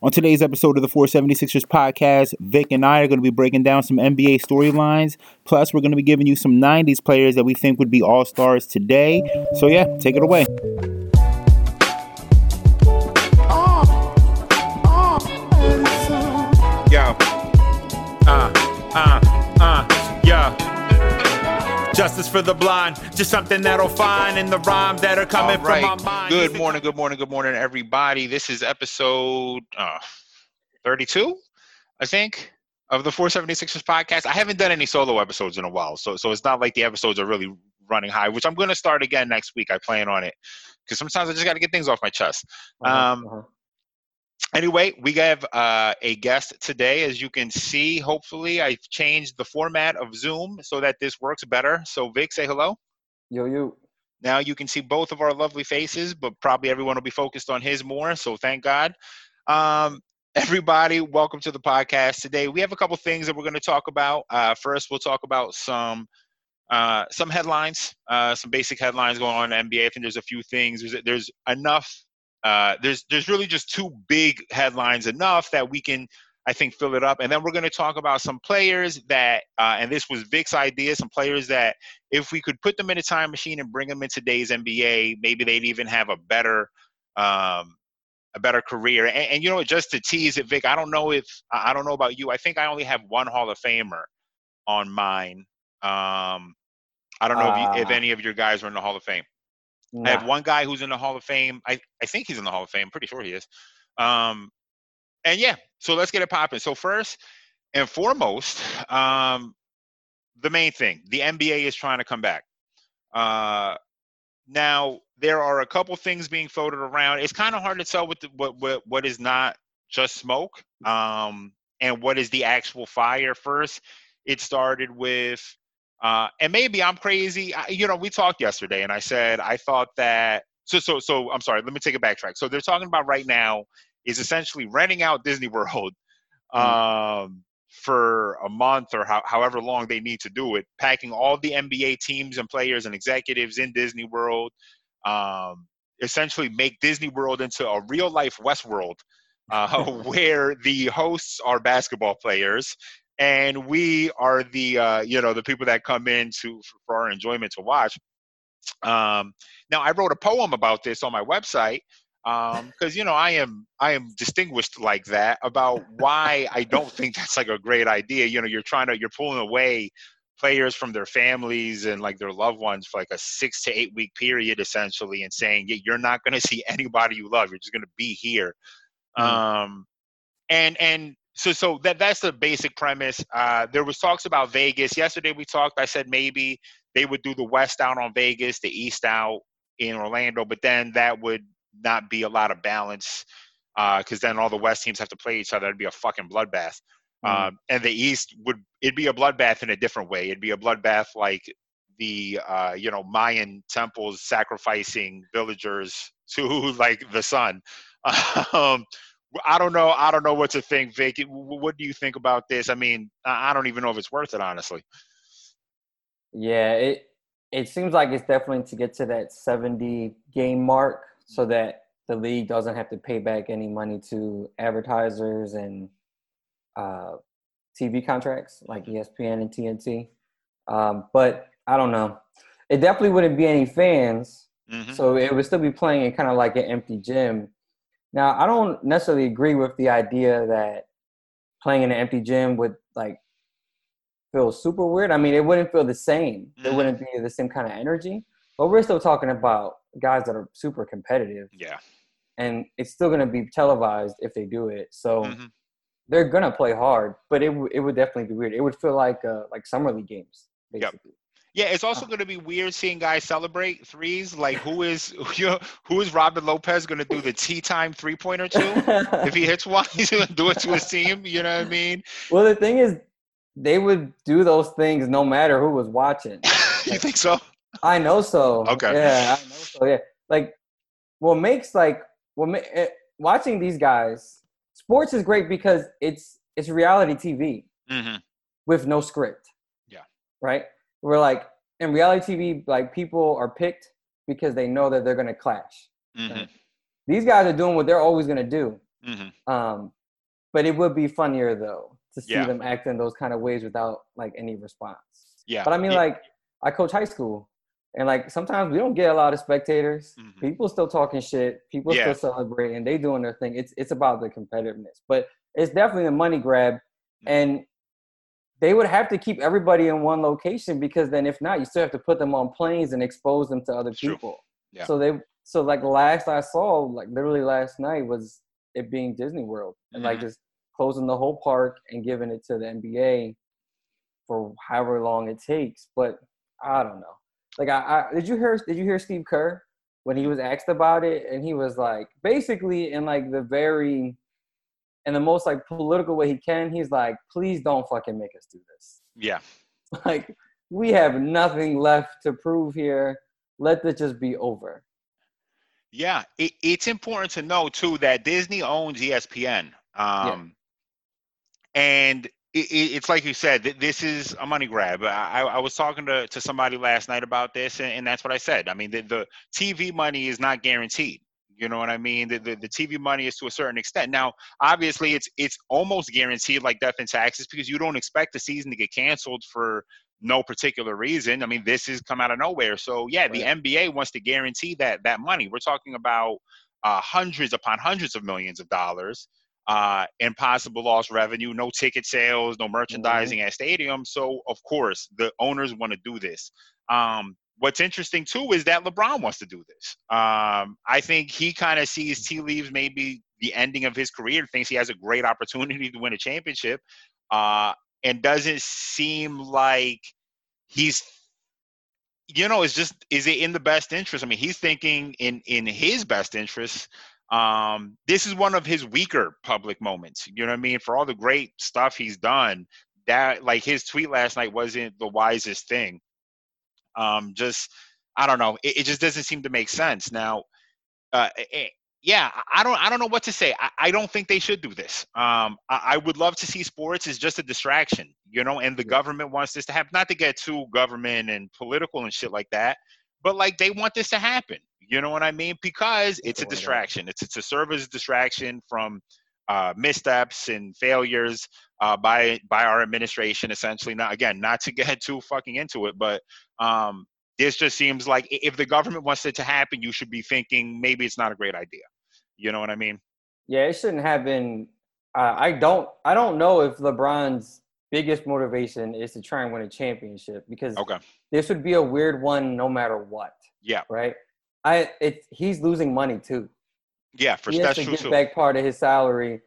On today's episode of the 476ers podcast, Vic and I are going to be breaking down some NBA storylines. Plus, we're going to be giving you some 90s players that we think would be all stars today. So, yeah, take it away. Yo. Uh, uh. Justice for the blind, just something that'll find in the rhyme that are coming All right. from my mind. Good morning, good morning, good morning, everybody. This is episode uh, 32, I think, of the 476ers podcast. I haven't done any solo episodes in a while, so so it's not like the episodes are really running high, which I'm going to start again next week. I plan on it because sometimes I just got to get things off my chest. Um, Uh-huh. Anyway, we have uh, a guest today. As you can see, hopefully, I've changed the format of Zoom so that this works better. So, Vic, say hello. Yo, yo. Now you can see both of our lovely faces, but probably everyone will be focused on his more. So thank God. Um, everybody, welcome to the podcast today. We have a couple things that we're going to talk about. Uh, first, we'll talk about some uh, some headlines, uh, some basic headlines going on in the NBA. I think there's a few things. There's there's enough. Uh, there's there's really just two big headlines enough that we can I think fill it up. And then we're going to talk about some players that, uh, and this was Vic's idea, some players that if we could put them in a time machine and bring them in today's NBA, maybe they'd even have a better, um, a better career. And, and you know, just to tease it, Vic, I don't know if I don't know about you. I think I only have one Hall of Famer on mine. Um, I don't know if, you, if Ah. any of your guys are in the Hall of Fame. I have one guy who's in the Hall of Fame. I, I think he's in the Hall of Fame. I'm pretty sure he is. Um, and yeah, so let's get it popping. So first and foremost, um, the main thing, the NBA is trying to come back. Uh, now there are a couple things being floated around. It's kind of hard to tell what, the, what what what is not just smoke, um, and what is the actual fire. First, it started with uh, and maybe I'm crazy. I, you know, we talked yesterday, and I said I thought that. So, so, so. I'm sorry. Let me take a backtrack. So they're talking about right now is essentially renting out Disney World um, for a month or how, however long they need to do it, packing all the NBA teams and players and executives in Disney World. Um, essentially, make Disney World into a real life Westworld, uh, where the hosts are basketball players and we are the uh, you know the people that come in to for our enjoyment to watch. Um, now I wrote a poem about this on my website because you know I am I am distinguished like that about why I don't think that's like a great idea. You know, you're trying to you're pulling away players from their families and like their loved ones for like a six to eight week period essentially and saying yeah, you're not going to see anybody you love you're just going to be here Mm. um and and so so that that's the basic premise. Uh there was talks about vegas. Yesterday we talked. I said maybe they would do the west out on vegas the east out in orlando but then that would not be a lot of balance because then all the west teams have to play each other. It'd be a fucking bloodbath. Mm. um, and the east would it'd be a bloodbath in a different way. It'd be a bloodbath like the uh, you know mayan temples sacrificing villagers to like the sun. Um, I don't know. I don't know what to think, Vic. What do you think about this? I mean, I don't even know if it's worth it, honestly. Yeah, it it seems like it's definitely to get to that 70 game mark so that the league doesn't have to pay back any money to advertisers and uh, TV contracts like ESPN and TNT. Um, but I don't know. It definitely wouldn't be any fans, Mhm. so it would still be playing in kind of like an empty gym. Now, I don't necessarily agree with the idea that playing in an empty gym would like feel super weird. I mean, it wouldn't feel the same. It Mhm. wouldn't be the same kind of energy. But we're still talking about guys that are super competitive, Yeah. and it's still going to be televised if they do it. So Mhm. they're going to play hard, but it w- it would definitely be weird. It would feel like uh, like summer league games, Yep. Yeah, it's also going to be weird seeing guys celebrate threes. Like, who is who is Robin Lopez going to do the tea time three pointer to? if he hits one, he's going to do it to his team. You know what I mean? well, the thing is, they would do those things no matter who was watching. you think so? I know so. Okay. Yeah, I know so. Yeah, like what makes like what ma- eh, watching these guys, sports is great because it's it's reality TV hmm with no script. Yeah. Right. We're like in reality TV, like people are picked because they know that they're gonna clash. hmm Right. These guys are doing what they're always gonna do. Mm-hmm. Um, but it would be funnier though to see Yeah. them act in those kind of ways without like any response. Yeah. But I mean, Yeah. like I coach high school, and like sometimes we don't get a lot of spectators. Mhm. People still talking shit. People Yeah. still celebrating. They doing their thing. It's it's about the competitiveness, but it's definitely a money grab, Mm-hmm. and they would have to keep everybody in one location because then if not, you still have to put them on planes and expose them to other True. people. Yeah. So they so like last I saw, like literally last night was it being Disney World and like Mhm. just closing the whole park and giving it to the NBA for however long it takes. But I don't know. Like I, I did you hear did you hear Steve Kerr when he was asked about it and he was like basically in like the very in the most like political way he can, he's like, please don't fucking make us do this. yeah. Like we have nothing left to prove here. Let this just be over. Yeah, it, it's important to know too that Disney owns ESPN. Um, and it, it, it's like you said, this is a money grab. I, I was talking to, to somebody last night about this, and, and that's what I said. I mean, the, the TV money is not guaranteed. You know what I mean? The, the, the TV money is to a certain extent. Now, obviously, it's it's almost guaranteed, like death and taxes, because you don't expect the season to get canceled for no particular reason. I mean, this has come out of nowhere. So yeah, the NBA wants to guarantee that that money. We're talking about uh, hundreds upon hundreds of millions of dollars uh, in possible lost revenue. No ticket sales, no merchandising at stadiums. So of course, the owners want to do this. Um, what's interesting too is that LeBron wants to do this. Um, I think he kind of sees tea leaves, maybe the ending of his career, thinks he has a great opportunity to win a championship, uh, and doesn't seem like he's you know it's just is it in the best interest? I mean he's thinking in in his best interest. Um this is one of his weaker public moments you know what i mean? For all the great stuff he's done that like his tweet last night wasn't the wisest thing um just i don't know it, it just doesn't seem to make sense. Now uh eh, yeah i don't i don't know what to say. I, I don't think they should do this. Um I, I would love to see sports as just a distraction you know and the government wants this to happen. Not to get too government and political and shit like that but like they want this to happen. You know what i mean? Because it's a distraction. It's it's a service distraction from uh, missteps and failures uh, by by our administration essentially not again not to get too fucking into it but um this just seems like if the government wants it to happen you should be thinking maybe it's not a great idea you know what i mean Yeah, it shouldn't have been. Uh, I don't. I don't know if LeBron's biggest motivation is to try and win a championship because okay this would be a weird one no matter what, yeah right? I it he's losing money too. Yeah for he has to get too back part of his salary.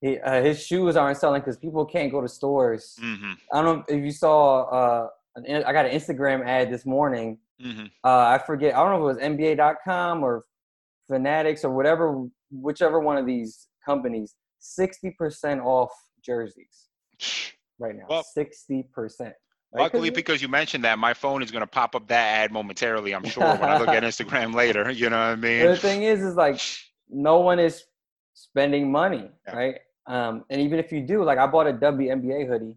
He, uh, his shoes aren't selling because people can't go to stores. mm-hmm I don't know if you saw. Uh, an, I got an Instagram ad this morning. mm-hmm Uh, I forget. I don't know if it was NBA.com or Fanatics or whatever, whichever one of these companies. Sixty percent off jerseys right now. Well, Sixty percent. Luckily, because you mentioned that, my phone is going to pop up that ad momentarily. I'm sure when I look at Instagram later. You know what I mean? the thing is, is like no one is spending money, Yeah. right? Um, and even if you do, like I bought a WNBA hoodie.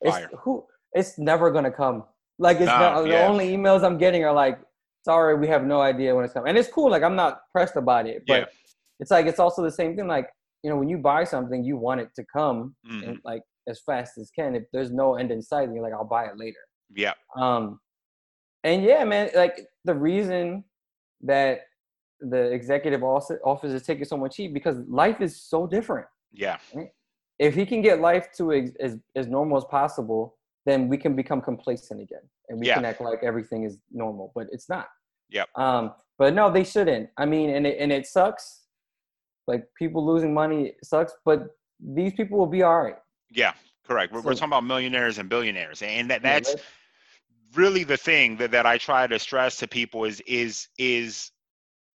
It's Fire. who it's never gonna come. Like it's Nah, not, the yeah. only emails I'm getting are like, sorry, we have no idea when it's coming. And it's cool, like I'm not pressed about it, but Yeah. it's like it's also the same thing. Like, you know, when you buy something, you want it to come Mhm. and like as fast as can. If there's no end in sight, you're like, I'll buy it later. Yeah. Um, and yeah, man, like the reason that the executive office is taking so much heat because life is so different. Yeah. If he can get life to ex- as as normal as possible, then we can become complacent again, and we Yeah. can act like everything is normal, but it's not. Yeah. Um, but no, they shouldn't. I mean, and it and it sucks. Like people losing money sucks, but these people will be all right. Yeah. Correct. We're, we're talking about millionaires and billionaires, and that that's really the thing that, that I try to stress to people is is is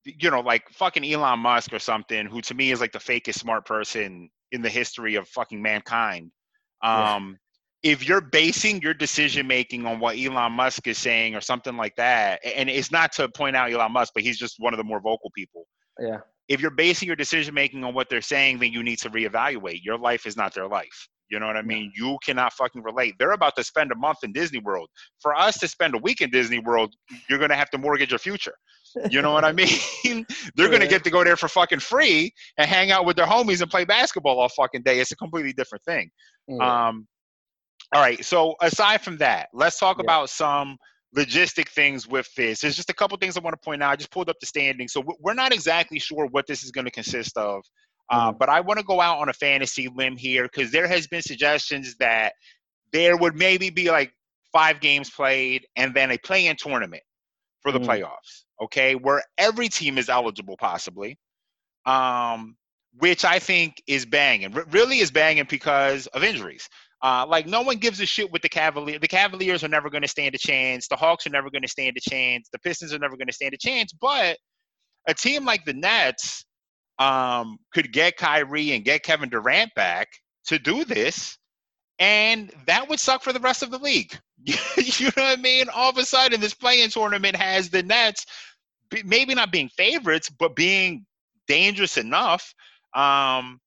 you know like fucking Elon Musk or something who to me is like the fakest smart person in the history of fucking mankind. Yeah. Um if you're basing your decision making on what Elon Musk is saying or something like that, and it's not to point out Elon Musk, but he's just one of the more vocal people. Yeah. If you're basing your decision making on what they're saying, then you need to reevaluate. Your life is not their life. You know what I mean? You cannot fucking relate. They're about to spend a month in Disney World. For us to spend a week in Disney World, you're gonna have to mortgage your future. You know what I mean? They're gonna get to go there for fucking free and hang out with their homies and play basketball all fucking day. It's a completely different thing. Yeah. Um, all right. So aside from that, let's talk Yeah. about some logistic things with this. There's just a couple things I want to point out. I just pulled up the standings, so we- we're not exactly sure what this is going to consist of. Uh, Mhm. But I want to go out on a fantasy limb here because there has been suggestions that there would maybe be like five games played and then a play-in tournament for the Mhm. playoffs. Okay, where every team is eligible, possibly. Um, which I think is banging. R- really is banging because of injuries. Uh, like no one gives a shit with the Cavaliers. The Cavaliers are never going to stand a chance. The Hawks are never going to stand a chance. The Pistons are never going to stand a chance. But a team like the Nets um, could get Kyrie and get Kevin Durant back to do this, and that would suck for the rest of the league. you know what I mean? All of a sudden, this play-in tournament has the Nets maybe not being favorites, but being dangerous enough. Um,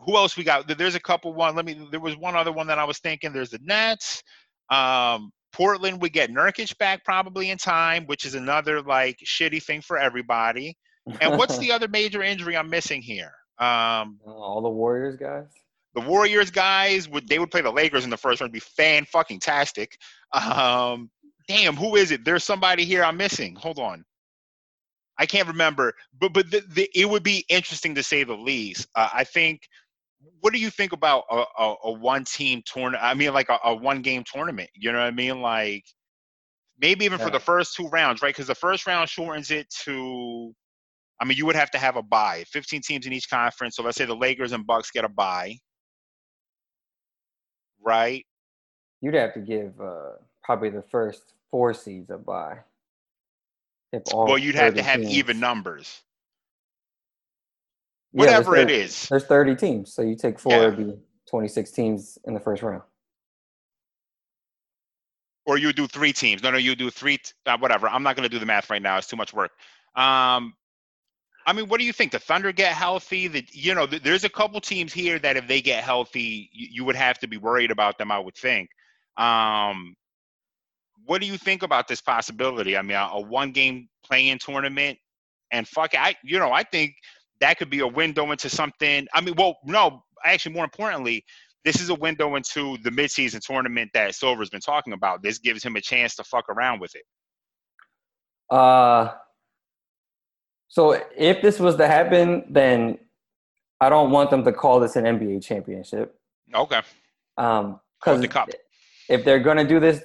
who else we got? There's a couple one. Let me. There was one other one that I was thinking. There's the Nets. Um, Portland would get Nurkic back probably in time, which is another like shitty thing for everybody. And what's the other major injury I'm missing here? Um, all the Warriors guys? the Warriors guys would they would play the Lakers in the first round. It'd be fan fucking tastic. Um, damn, who is it? There's somebody here I'm missing. Hold on. I can't remember, but but the, the, it would be interesting to say the least. Uh, I think. What do you think about a, a, a one team tournament? I mean, like a, a one game tournament. You know what I mean? Like maybe even for the first two rounds, right? Because the first round shortens it to. I mean, you would have to have a bye. 15 teams in each conference. So let's say the Lakers and Bucks get a bye, right? You'd have to give uh, probably the first four seeds a bye. If all well, you'd have to have teams- even numbers. Whatever it 30 is. There's 30 teams, so you take four, Yeah. it'd be 26 teams in the first round. or you do three teams. No, no, you do three. T- uh, whatever. I'm not going to do the math right now. It's too much work. Um, I mean, what do you think? The Thunder get healthy? The, you know, th- there's a couple teams here that if they get healthy, you, you would have to be worried about them. I would think. Um, what do you think about this possibility? I mean, a, a one-game play-in tournament, and fuck, I you know, I think that could be a window into something. I mean, well, no, actually, more importantly, this is a window into the midseason tournament that Silver's been talking about. This gives him a chance to fuck around with it. Uh, so if this was to happen, then I don't want them to call this an NBA championship. Okay. Um, because the cup. if they're gonna do this,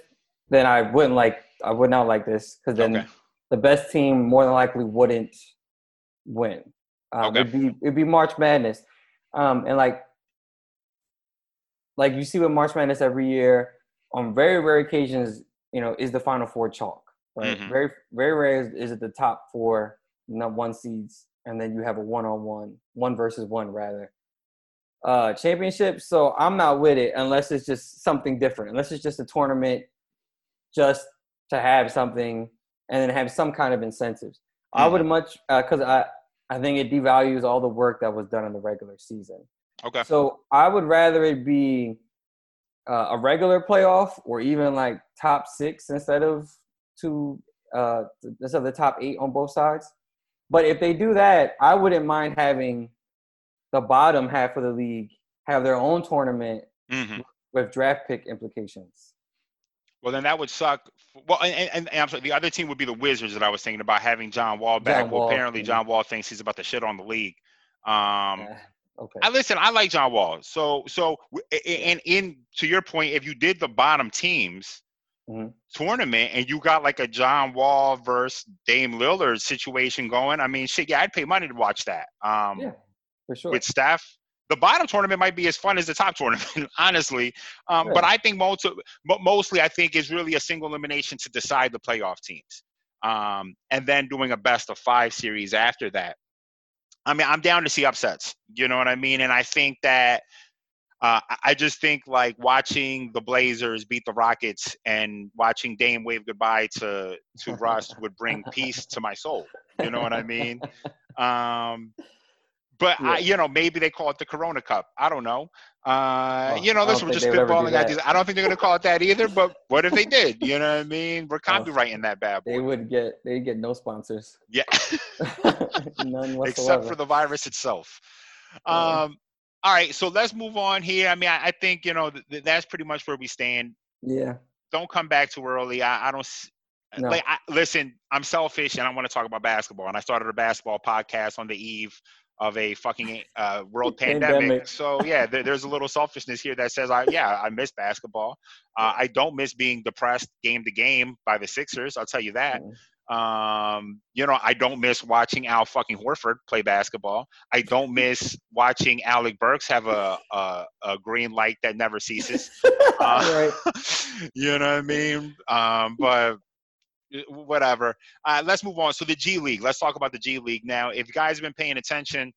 then I wouldn't like. I would not like this because then Okay. the best team more than likely wouldn't win. Um, Okay. It'd be it'd be March Madness, um, and like like you see with March Madness every year. On very rare occasions, you know, is the Final Four chalk. Right? Mhm. Very very rare is, is it the top four, not one seeds, and then you have a one on one, one versus one rather. Uh, championship. So I'm not with it unless it's just something different. Unless it's just a tournament, just to have something and then have some kind of incentives. I would much because I I think it devalues all the work that was done in the regular season. Okay. So I would rather it be uh, a regular playoff or even like top six instead of two uh, instead of the top eight on both sides. But if they do that, I wouldn't mind having the bottom half of the league have their own tournament hmm with draft pick implications. Well, then that would suck. Well, and, and, and I'm sorry, the other team would be the Wizards that I was thinking about having John Wall back. John well, Wall, apparently yeah. John Wall thinks he's about to shit on the league. Um, Yeah. Okay. I listen. I like John Wall. So, so, w- a- a- and in to your point, if you did the bottom teams Mhm. tournament and you got like a John Wall versus Dame Lillard situation going, I mean, shit, yeah, I'd pay money to watch that. Um, Yeah, for sure. with staff. The bottom tournament might be as fun as the top tournament, honestly. Um, Yeah. But I think most, mo- mostly, I think is really a single elimination to decide the playoff teams, um, and then doing a best of five series after that. I mean, I'm down to see upsets. You know what I mean? And I think that uh, I- I just think like watching the Blazers beat the Rockets and watching Dame wave goodbye to to Russ would bring peace to my soul. You know what I mean? Um, But Yeah. I, you know, maybe they call it the Corona Cup. I don't know. Uh, Well, you know, this we're just think they would ever do spitballing ideas. I don't think they're going to call it that either. But what if they did? You know what I mean? We're Well, copyrighting that bad boy. They would get they get no sponsors. Yeah. None whatsoever. except for the virus itself. Yeah. Um, all right, so let's move on here. I mean, I, I think you know th- th- that's pretty much where we stand. yeah. Don't come back too early. I, I don't. s- No. Like, I, listen, I'm selfish and I want to talk about basketball. And I started a basketball podcast on the eve of a fucking uh, world pandemic. Pandemic. So yeah, there, there's a little selfishness here that says, I yeah, I miss basketball. Uh, I don't miss being depressed game to game by the Sixers. I'll tell you that. Um, you know, I don't miss watching Al fucking Horford play basketball. I don't miss watching Alec Burks have a a, a green light that never ceases. Uh, right. you know what I mean? Um, but whatever. Uh, let's move on. So the G League. Let's talk about the G League now. If you guys have been paying attention,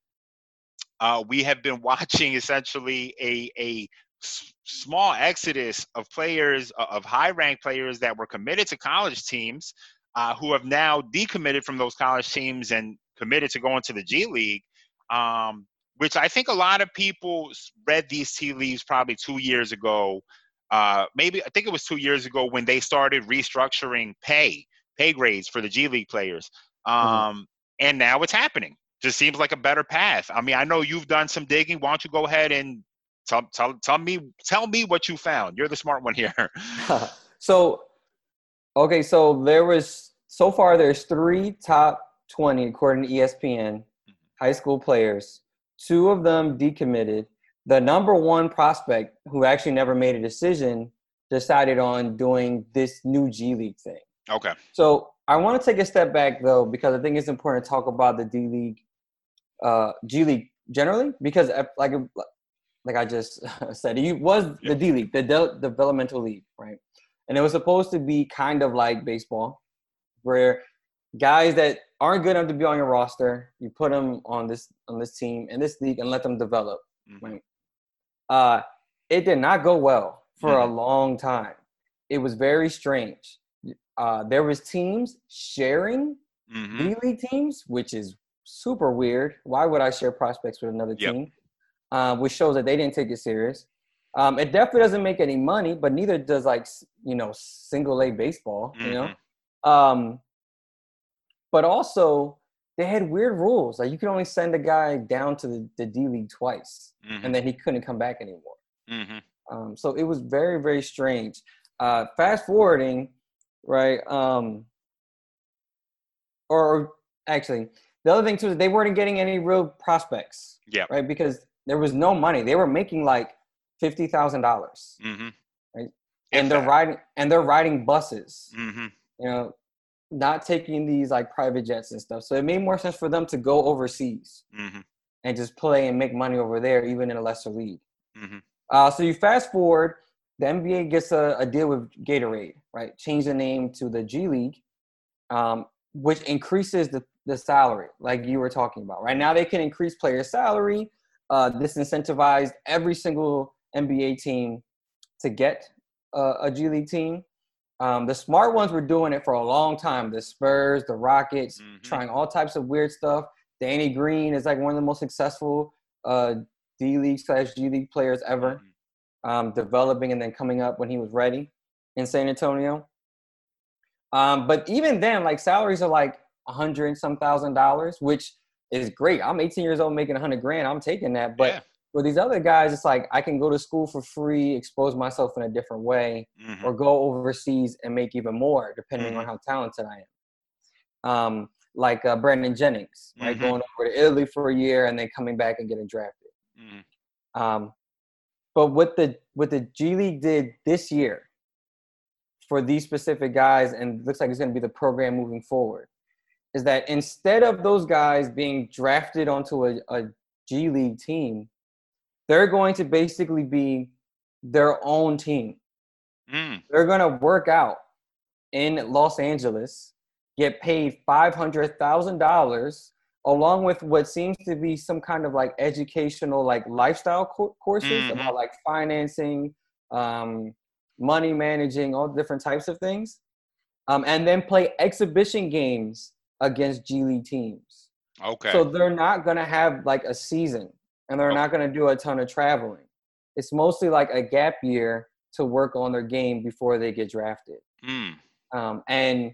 uh, we have been watching essentially a small exodus of players uh, of high ranked players that were committed to college teams uh, who have now decommitted from those college teams and committed to going to the G League. Um, which I think a lot of people read these tea leaves probably two years ago. Uh, maybe I think it was two years ago when they started restructuring pay pay grades for the G League players. Um, And now it's happening. Just seems like a better path. I mean, I know you've done some digging. Why don't you go ahead and tell tell tell me tell me what you found? You're the smart one here. so okay so there was so far there's three top 20 according to espn high school players two of them decommitted the number one prospect who actually never made a decision decided on doing this new g league thing okay. so i want to take a step back though because i think it's important to talk about the d league uh, g league generally because uh, like like i just said it was the d league the de- developmental league right and it was supposed to be kind of like baseball where guys that aren't good enough to be on your roster you put them on this on this team in this league and let them develop Mhm. right uh it did not go well for a Mhm. long time it was very strange uh there was teams sharing hmm D League teams, which is super weird. Why would I share prospects with another Yep. team? Uh, which shows that they didn't take it serious. Um, it definitely doesn't make any money, but neither does like you know single A baseball. You know, um, but also they had weird rules. Like you could only send a guy down to the, the D League twice, hmm and then he couldn't come back anymore. hmm Um, so it was very, very strange. Uh, fast forwarding, right? Um, or actually, the other thing too is they weren't getting any real prospects, Yeah. right? Because there was no money. They were making like fifty thousand dollars, hmm Right. and they're riding and they're riding buses. hmm You know, not taking these like private jets and stuff. So it made more sense for them to go overseas hmm and just play and make money over there, even in a lesser league. hmm Uh, so you fast forward, the NBA gets a, a deal with Gatorade, right? Change the name to the G League, um, which increases the, the salary, like you were talking about. Right now, they can increase player salary. Uh, this incentivized every single NBA team to get uh, a G League team. Um, the smart ones were doing it for a long time. The Spurs, the Rockets, Mhm. trying all types of weird stuff. Danny Green is like one of the most successful uh, D League slash G League players ever um, developing and then coming up when he was ready in San Antonio. Um, but even then, like salaries are like a hundred and some thousand dollars, which is great. I'm 18 years old making a hundred grand. I'm taking that. But Yeah. For these other guys, it's like I can go to school for free, expose myself in a different way, hmm or go overseas and make even more, depending on how talented I am. Um, like uh, Brandon Jennings, right, Mhm. going over to Italy for a year and then coming back and getting drafted. hmm Um, but what the what the G League did this year for these specific guys, and looks like it's going to be the program moving forward, is that instead of those guys being drafted onto a, a G League team, they're going to basically be their own team. Mm. They're going to work out in Los Angeles, get paid five hundred thousand dollars, along with what seems to be some kind of like educational, like lifestyle co- courses Mhm. about like financing, um, money managing, all different types of things, um, and then play exhibition games against G League teams. Okay. So they're not gonna have like a season, and they're not gonna do a ton of traveling. It's mostly like a gap year to work on their game before they get drafted. mm, Um, and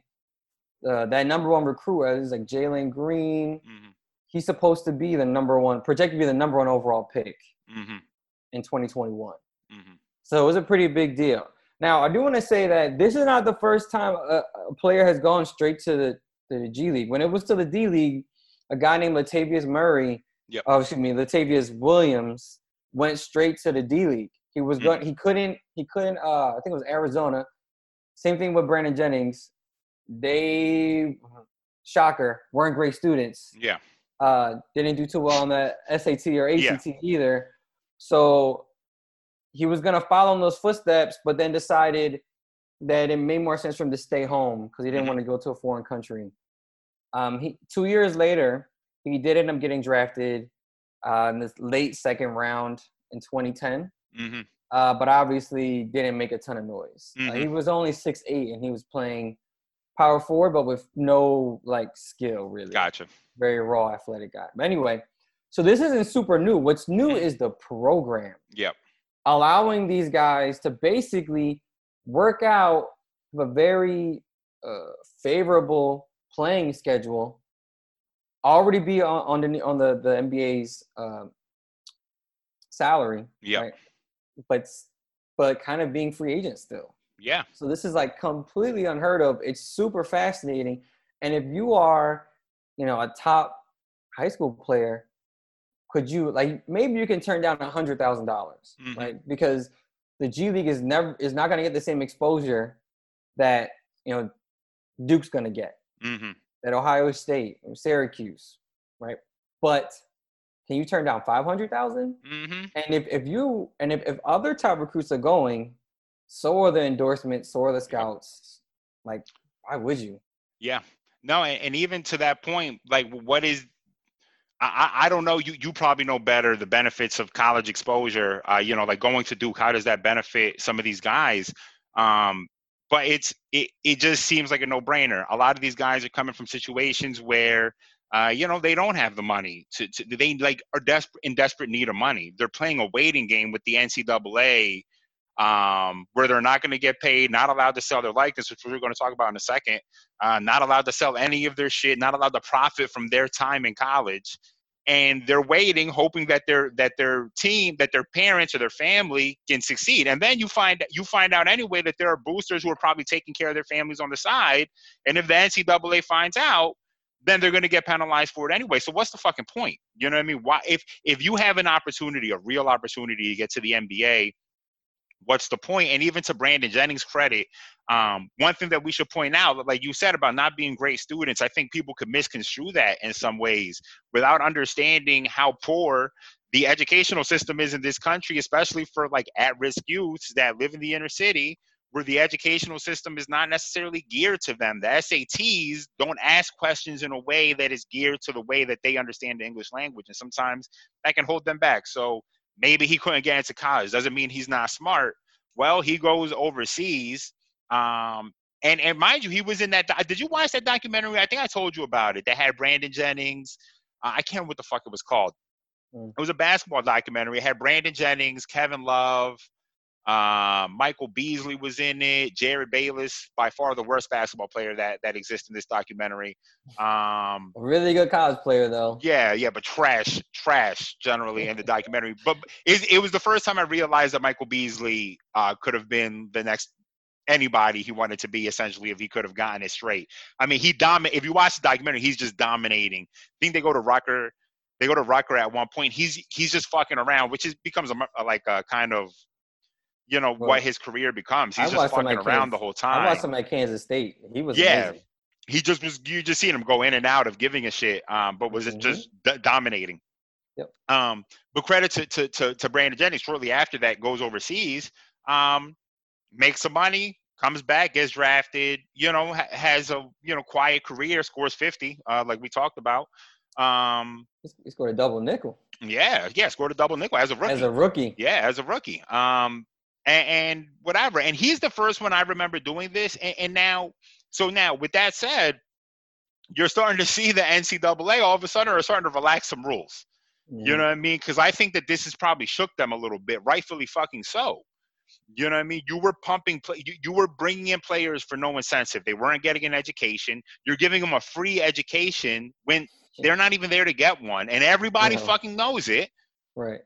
uh, that number one recruit uh, is like Jalen Green. hmm He's supposed to be the number one, projected to be the number one overall pick hmm in 2021. hmm So it was a pretty big deal. Now, I do want to say that this is not the first time a, a player has gone straight to the, to the G League. When it was to the D League, a guy named Latavius Murray, Yep. oh, excuse me, Latavious Williams, went straight to the D League. He was Mm. going. He couldn't. He couldn't. Uh, I think it was Arizona. Same thing with Brandon Jennings. They, shocker, weren't great students Yeah. uh, didn't do too well on the SAT or ACT Yeah. either. So he was gonna follow in those footsteps, but then decided that it made more sense for him to stay home because he didn't Mhm. want to go to a foreign country. Um, he two years later, he did end up getting drafted uh, in this late second round in 2010, hmm uh, but obviously didn't make a ton of noise. Uh, Mhm. he was only six eight, and he was playing power forward, but with no like skill really Gotcha. very raw athletic guy. But anyway, so this isn't super new. What's new Mhm. is the program Yep. allowing these guys to basically work out a very uh, favorable playing schedule. Already be on on the on the the NBA's um, salary, Yep. right? But but kind of being free agent still. Yeah. So this is like completely unheard of. It's super fascinating. And if you are, you know, a top high school player, could you like maybe you can turn down a hundred thousand dollars, Mhm. right? Because the G League is never is not going to get the same exposure that you know Duke's going to get, hmm that Ohio State, or Syracuse, right? But can you turn down five hundred thousand? hmm And if, if you and if, if other top recruits are going, so are the endorsements, so are the scouts. Like, why would you? Yeah. No, and, and even to that point, like what is I, I I don't know. You you probably know better the benefits of college exposure. Uh, you know, like going to Duke, how does that benefit some of these guys? Um, but it's it it just seems like a no brainer. A lot of these guys are coming from situations where uh, you know they don't have the money to, to they like are desperate in desperate need of money. They're playing a waiting game with the NCAA um, where they're not going to get paid, not allowed to sell their likeness, which we're going to talk about in a second, uh, not allowed to sell any of their shit, not allowed to profit from their time in college, and they're waiting, hoping that their that their team, that their parents or their family can succeed. And then you find you find out anyway that there are boosters who are probably taking care of their families on the side, and if the NCAA finds out. Then they're going to get penalized for it anyway. So what's the fucking point? You know what I mean? Why, if if you have an opportunity, a real opportunity to get to the NBA, what's the point? And even to Brandon Jennings' credit, um, one thing that we should point out, like you said about not being great students, I think people could misconstrue that in some ways without understanding how poor the educational system is in this country, especially for like at-risk youths that live in the inner city, where the educational system is not necessarily geared to them. The SATs don't ask questions in a way that is geared to the way that they understand the English language, and sometimes that can hold them back. So maybe he couldn't get into college. Doesn't mean he's not smart. Well he goes overseas um and and mind you he was in that did you watch that documentary? I think i told you about it that had brandon jennings uh, i can't remember what the fuck it was called. Mm. it was a basketball documentary. It had brandon jennings kevin love um, Michael Beasley was in it. Jerryd Bayless, by far the worst basketball player that that exists in this documentary. Um, really good college player, though. yeah, yeah, but trash, trash generally in the documentary. But it, it was the first time I realized that Michael Beasley uh, could have been the next anybody he wanted to be, essentially, if he could have gotten it straight. I mean, he dominate. If you watch the documentary, he's just dominating. I think they go to Rucker. They go to Rucker at one point. He's he's just fucking around, which is becomes a, a- like a kind of, you know, Well, what his career becomes. I He's just fucking around Kansas- the whole time. I watched him at Kansas State. He was Yeah. amazing. he just was you just seen him go in and out of giving a shit um but was it Mhm. just d- dominating Yep. um but credit to, to to to brandon jennings shortly after that goes overseas um makes some money comes back gets drafted you know ha- has a you know quiet career scores 50 uh like we talked about um He- He scored a double nickel yeah yeah scored a double nickel as a rookie as a rookie. yeah, as a rookie. Um, and, and whatever. And he's the first one I remember doing this. And, and now, so now with that said, you're starting to see the NCAA all of a sudden are starting to relax some rules. You know what I mean? Because I think that this has probably shook them a little bit, rightfully fucking so. You know what I mean? You were pumping, you, you were bringing in players for no incentive. They weren't getting an education. You're giving them a free education when they're not even there to get one, and everybody Yeah. fucking knows it. Right.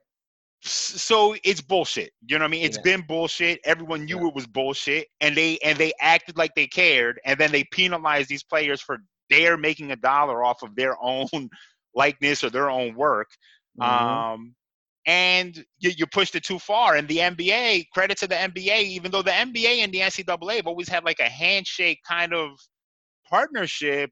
So it's bullshit. You know what I mean? It's Yeah. been bullshit. Everyone knew Yeah. it was bullshit, and they and they acted like they cared, and then they penalized these players for dare making a dollar off of their own likeness or their own work. Mhm. Um, and you, you pushed it too far. And the NBA, credit to the NBA, even though the NBA and the NCAA have always had like a handshake kind of partnership,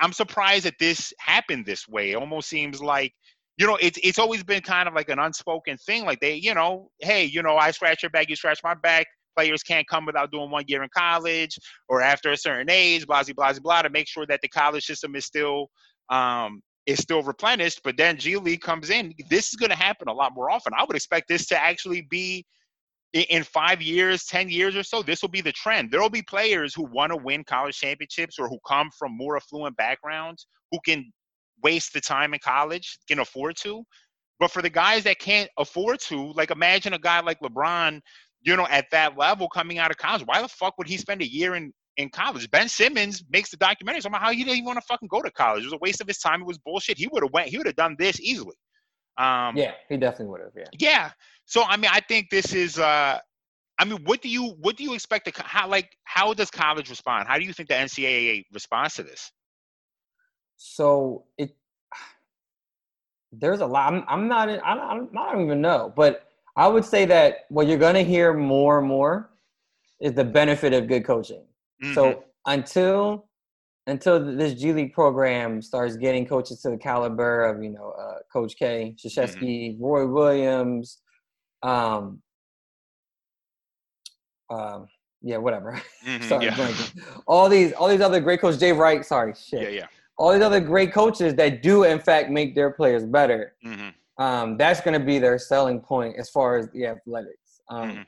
I'm surprised that this happened this way. It almost seems like, you know, it's it's always been kind of like an unspoken thing. Like they, you know, hey, you know, I scratch your back, you scratch my back. Players can't come without doing one year in college or after a certain age, blah, blah, blah, blah, to make sure that the college system is still um, is still replenished. But then G League comes in. This is going to happen a lot more often. I would expect this to actually be in five years, 10 years or so, this will be the trend. There will be players who want to win college championships or who come from more affluent backgrounds who can waste the time in college, can afford to. But for the guys that can't afford to, like imagine a guy like LeBron, you know, at that level coming out of college. Why the fuck would he spend a year in in college? Ben Simmons makes the documentary about how he didn't even want to fucking go to college. It was a waste of his time. It was bullshit. He would have went. He would have done this easily. Um, Yeah, he definitely would have. Yeah. yeah. So I mean, I think this is. uh I mean, what do you what do you expect to how like how does college respond? How do you think the NCAA responds to this? So it there's a lot. I'm, I'm not. in- I don't, I don't even know, but I would say that what you're going to hear more and more is the benefit of good coaching. Mhm. So until until this G League program starts getting coaches to the caliber of you know uh, Coach K, Krzyzewski, Roy Williams, um, um, yeah, whatever. Mhm, sorry, yeah. all these all these other great coaches, Dave Wright. Sorry, shit. yeah, yeah. All these other great coaches that do in fact make their players better. hmm Um, that's going to be their selling point as far as the athletics. Um, Mhm.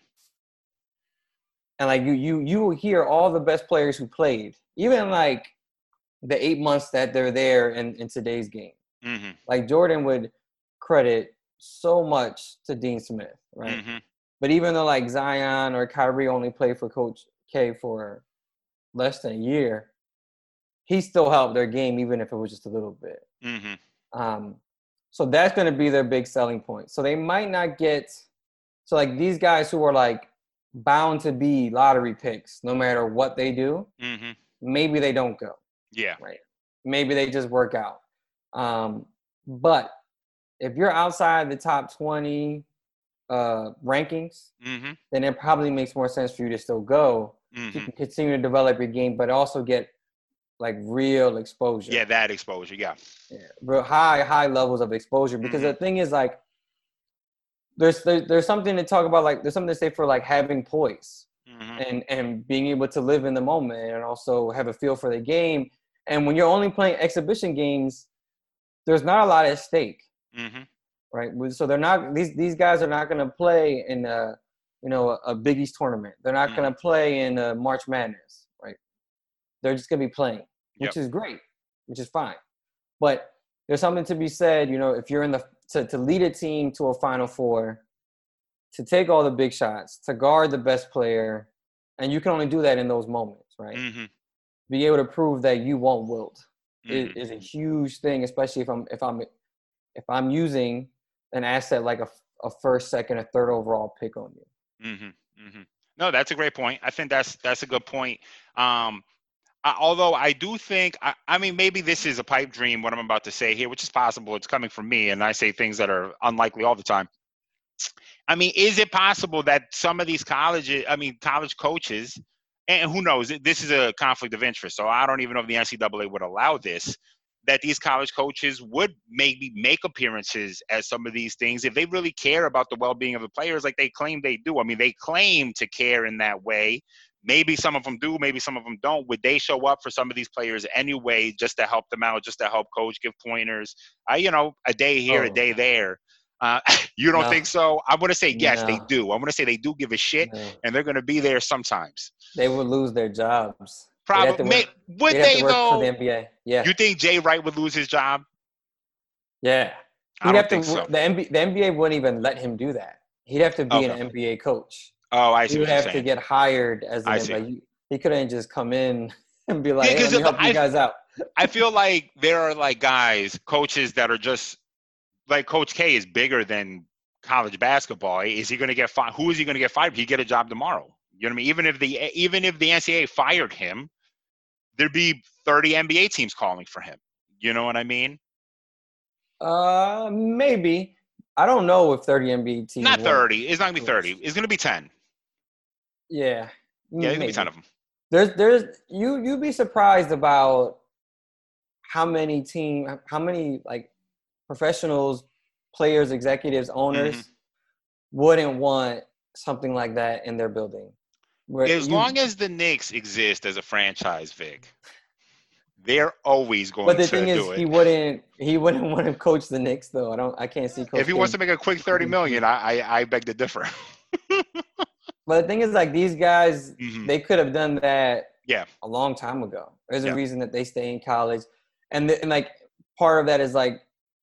and like you you you will hear all the best players who played even like the eight months that they're there in, in today's game hmm like jordan would credit so much to dean smith right hmm but even though like zion or kyrie only played for coach k for less than a year he still helped their game even if it was just a little bit hmm um, so that's going to be their big selling point. So they might not get, so like these guys who are like bound to be lottery picks, no matter what they do, hmm maybe they don't go. Yeah. Right. Maybe they just work out. Um, but if you're outside the top 20 uh, rankings, hmm then it probably makes more sense for you to still go. hmm You can continue to develop your game, but also get like real exposure. Yeah, that exposure. Yeah. yeah, real high high levels of exposure. Because Mm-hmm. the thing is like there's there, there's something to talk about like there's something to say for like having poise hmm and and being able to live in the moment and also have a feel for the game. And when you're only playing exhibition games there's not a lot at stake. Hmm right? So they're not these these guys are not going to play in a you know a, big east tournament. They're not going to play in a march madness right? They're just going to be playing which is great which is fine. But there's something to be said you know if you're in the to, to lead a team to a final four to take all the big shots to guard the best player and you can only do that in those moments right? Hmm be able to prove that you won't wilt is, hmm is a huge thing, especially if I'm if I'm if I'm using an asset like a, a first, second, or third overall pick on you. hmm hmm No, that's a great point. I think that's that's a good point. Um, I, although I do think, I, I mean, maybe this is a pipe dream. What I'm about to say here, which is possible. It's coming from me, and I say things that are unlikely all the time. I mean, is it possible that some of these colleges, I mean, college coaches, and who knows, this is a conflict of interest. So I don't even know if the NCAA would allow this. That these college coaches would maybe make appearances at some of these things if they really care about the well-being of the players, like they claim they do. I mean, they claim to care in that way. Maybe some of them do, maybe some of them don't. Would they show up for some of these players anyway, just to help them out, just to help coach, give pointers? Uh, you know, a day here, a Oh. day there. Uh, you don't No. think so? I'm going to say yes, they do. I'm going to say they do give a shit, Yeah. and they're going to be there sometimes. They would lose their jobs. Probably. Would to work though? for the NBA. Yeah, You think Jay Wright would lose his job? yeah. I He'd don't have to. think so. The NBA, the NBA wouldn't even let him do that. He'd have to be an NBA coach. Oh, I see He would what you're have to get hired as an I NBA. see. Like, he, couldn't just come in and be like, Yeah, hey, let me help you I- guys out. I feel like there are like guys, coaches that are just like Coach K is bigger than college basketball. Is he going to get fired? Who is he going to get fired? He get a job tomorrow. You know what I mean? Even if the even if the NCAA fired him, there'd be 30 NBA teams calling for him. You know what I mean? Uh, maybe. I don't know if 30 NBA teams. Not want- 30. It's not going to be 30. It's going to be 10. Yeah. Yeah, to maybe. be 10 of them. There's, there's, you, you'd be surprised about how many team, how many like professionals, players, executives, owners Mhm. wouldn't want something like that in their building. Where As you- long as the Knicks exist as a franchise, Vic, they're always going to be doing it. But the thing is, it. he wouldn't. He wouldn't want to coach the Knicks, though. I don't. I can't see. Coach if he K- wants to make a quick 30 million, I, I, I beg to differ. But the thing is, like these guys, Mhm. they could have done that. Yeah. A long time ago. There's Yeah. a reason that they stay in college, and, the, and like part of that is like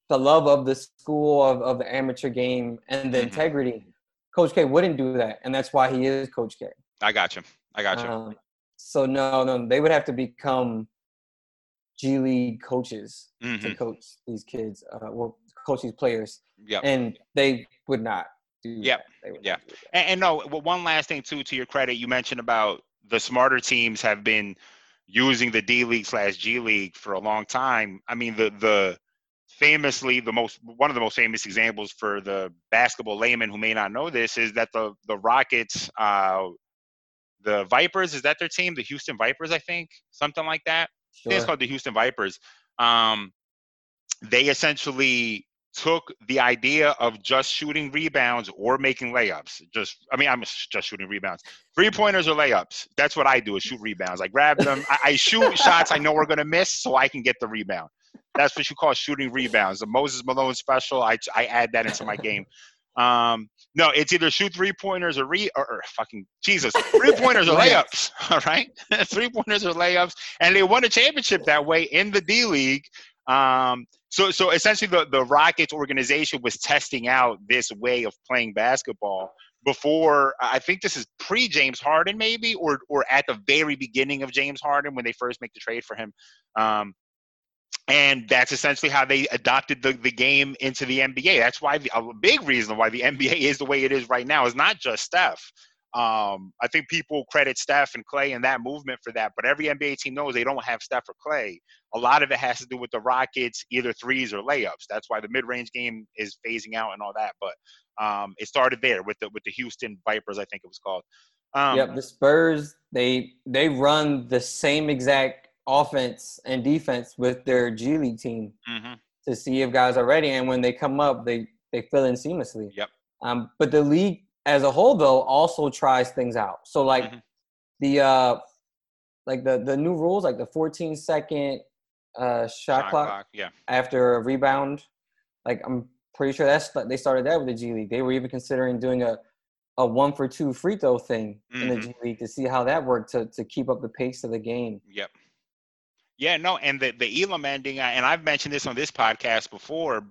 the love of the school of, of the amateur game and the Mhm. integrity. Coach K wouldn't do that, and that's why he is Coach K. I got you. I got you. Um, so no, no, they would have to become G League coaches to Mhm. coach these kids, uh, well, coach these players, Yep. and they would not do. Yep. that. Yeah. do that. And, and no, one last thing too, to your credit, you mentioned about the smarter teams have been using the D League slash G League for a long time. I mean, the the famously the most one of the most famous examples for the basketball layman who may not know this is that the the Rockets, uh, the Vipers, is that their team? The Houston Vipers, I think, something like that. I think it's called the Houston Vipers. Um, they essentially took the idea of just shooting rebounds or making layups. Just, I mean, I'm just shooting rebounds. Three pointers or layups. That's what I do is shoot rebounds. I grab them. I, I shoot shots I know we're gonna miss, so I can get the rebound. That's what you call shooting rebounds. The Moses Malone special. I I add that into my game. Um, no, it's either shoot three pointers or re or, or fucking Jesus, three pointers or layups. All right, three pointers or layups, and they won a championship that way in the D League. Um, so so essentially, the the Rockets organization was testing out this way of playing basketball before. I think this is pre James Harden, maybe, or or at the very beginning of James Harden when they first make the trade for him. Um, and that's essentially how they adopted the, the game into the NBA. That's why the, a big reason why the NBA is the way it is right now is not just Steph. Um, I think people credit Steph and Clay and that movement for that, but every NBA team knows they don't have Steph or Clay. A lot of it has to do with the Rockets, either threes or layups. That's why the mid-range game is phasing out and all that. But um, it started there with the with the Houston Vipers, I think it was called. Um, yep, the Spurs they they run the same exact offense and defense with their G League team mhm. to see if guys are ready, and when they come up, they they fill in seamlessly. Yep. Um, but the league as a whole though also tries things out. So like Mhm. the uh like the the new rules, like the 14 second uh shot, Shot clock, clock, Yeah. after a rebound. Like I'm pretty sure that's they started that with the G League. They were even considering doing a a one for two free throw thing in the. G League to see how that worked to to keep up the pace of the game. Yep. Yeah, no, and the the Elam ending, and I've mentioned this on this podcast before.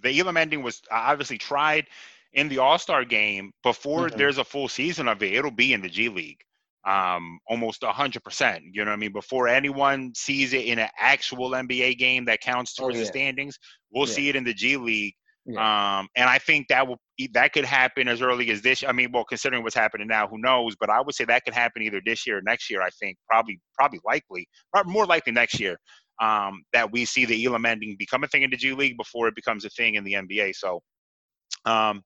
The Elam ending was obviously tried in the All Star game. Before Mhm. there's a full season of it, it'll be in the G League, um, almost hundred percent. You know what I mean? Before anyone sees it in an actual NBA game that counts Oh, towards the standings, we'll Yeah. see it in the G League. Yeah. Um, and I think that will that could happen as early as this. I mean, well, considering what's happening now, who knows? But I would say that could happen either this year or next year. I think probably probably likely, or more likely next year. Um, that we see the Elam ending become a thing in the G League before it becomes a thing in the NBA. So, um,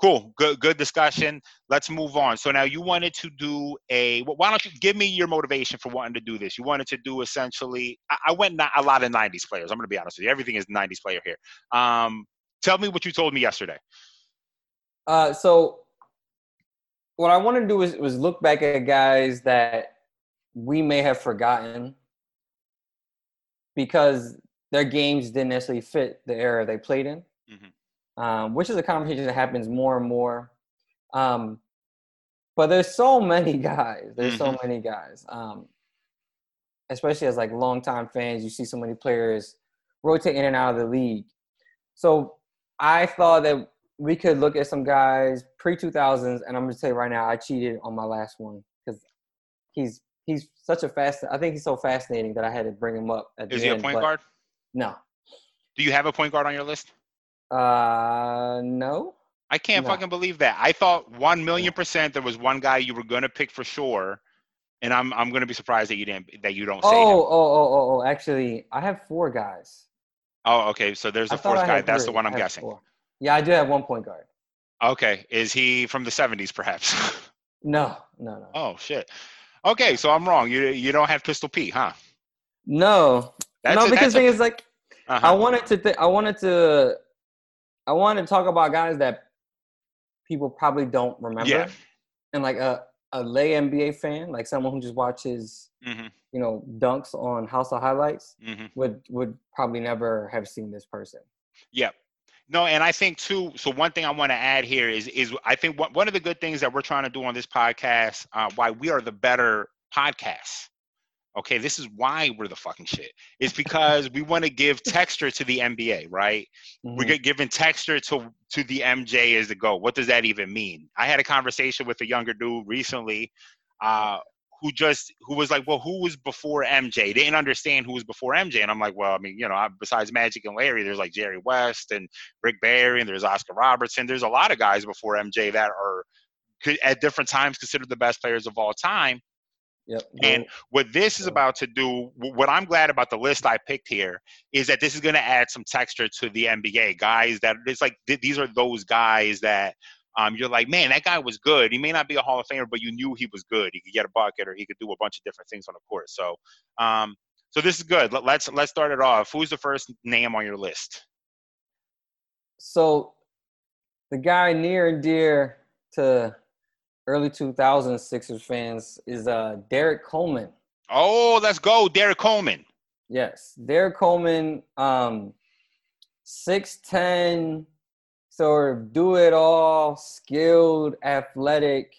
cool, good good discussion. Let's move on. So now you wanted to do a. well, Why don't you give me your motivation for wanting to do this? You wanted to do essentially. I, I went not a lot of '90s players. I'm going to be honest with you. Everything is '90s player here. Um, tell me what you told me yesterday. Uh, so what I wanted to do is was look back at guys that we may have forgotten because their games didn't necessarily fit the era they played in, Mhm. Um, which is a conversation that happens more and more. Um, but there's so many guys. There's so Mhm. many guys. Um, especially as like longtime fans, you see so many players rotate in and out of the league. So I thought that we could look at some guys pre 2000s, and I'm gonna tell you right now, I cheated on my last one because he's he's such a fast. I think he's so fascinating that I had to bring him up. At Is the he a point guard? No. Do you have a point guard on your list? Uh, no. I can't No. fucking believe that. I thought one million percent there was one guy you were gonna pick for sure, and I'm I'm gonna be surprised that you didn't that you don't say Oh, him. oh, oh, oh, oh. Actually, I have four guys. Oh, okay. So there's thought fourth guy. That's the one I'm guessing. four. Yeah, I do have one point guard. Okay. Is he from the 70s, perhaps? No, no, no. oh shit. Okay, so I'm wrong. You you don't have Pistol Pete, huh? No, That's no, a- because a- thing is like uh-huh. I wanted to th- I wanted to I wanted to talk about guys that people probably don't remember. Yeah. And like a a lay NBA fan, like someone who just watches, Mhm, you know, dunks on House of Highlights mhm. would would probably never have seen this person. Yep. No, and I think too. So one thing I want to add here is is I think one one of the good things that we're trying to do on this podcast, uh, why we are the better podcast. Okay, this is why we're the fucking shit. It's because we want to give texture to the NBA, right? We're Mhm. get- giving texture to to the MJ as the go. What does that even mean? I had a conversation with a younger dude recently, uh, who just who was like, "Well, who was before MJ?" They didn't understand who was before MJ, and I'm like, "Well, I mean, you know, I- besides Magic and Larry, there's like Jerry West and Rick Barry, and there's Oscar Robertson. There's a lot of guys before MJ that are at different times considered the best players of all time." Yep. And what this is about to do, what I'm glad about the list I picked here, is that this is going to add some texture to the NBA. Guys that it's like th- these are those guys that um, you're like, man, that guy was good. He may not be a Hall of Famer, but you knew he was good. He could get a bucket or he could do a bunch of different things on the court. So, um, so this is good. Let, let's let's start it off. Who's the first name on your list? So the guy near and dear to early 2000s Sixers fans is uh Derrick Coleman. Oh, let's go, Derrick Coleman. Yes, Derrick Coleman, um, six ten, sort of do it all, skilled, athletic,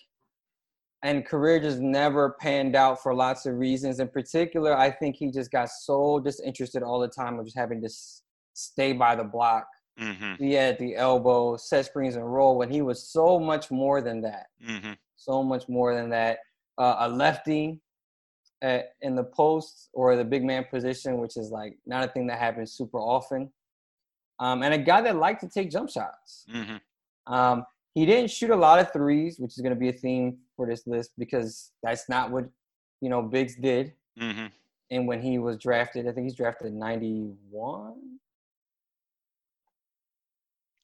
and career just never panned out for lots of reasons. In particular, I think he just got so disinterested all the time of just having to s- stay by the block, Mm-hmm. be at the elbow, set screens and roll. When he was so much more than that, Mm-hmm. so much more than that. Uh, a lefty at, in the post or the big man position, which is like not a thing that happens super often. Um, and a guy that liked to take jump shots. Mm-hmm. Um, he didn't shoot a lot of threes, which is going to be a theme for this list because that's not what you know Biggs did. Mm-hmm. And when he was drafted, I think he's drafted '91,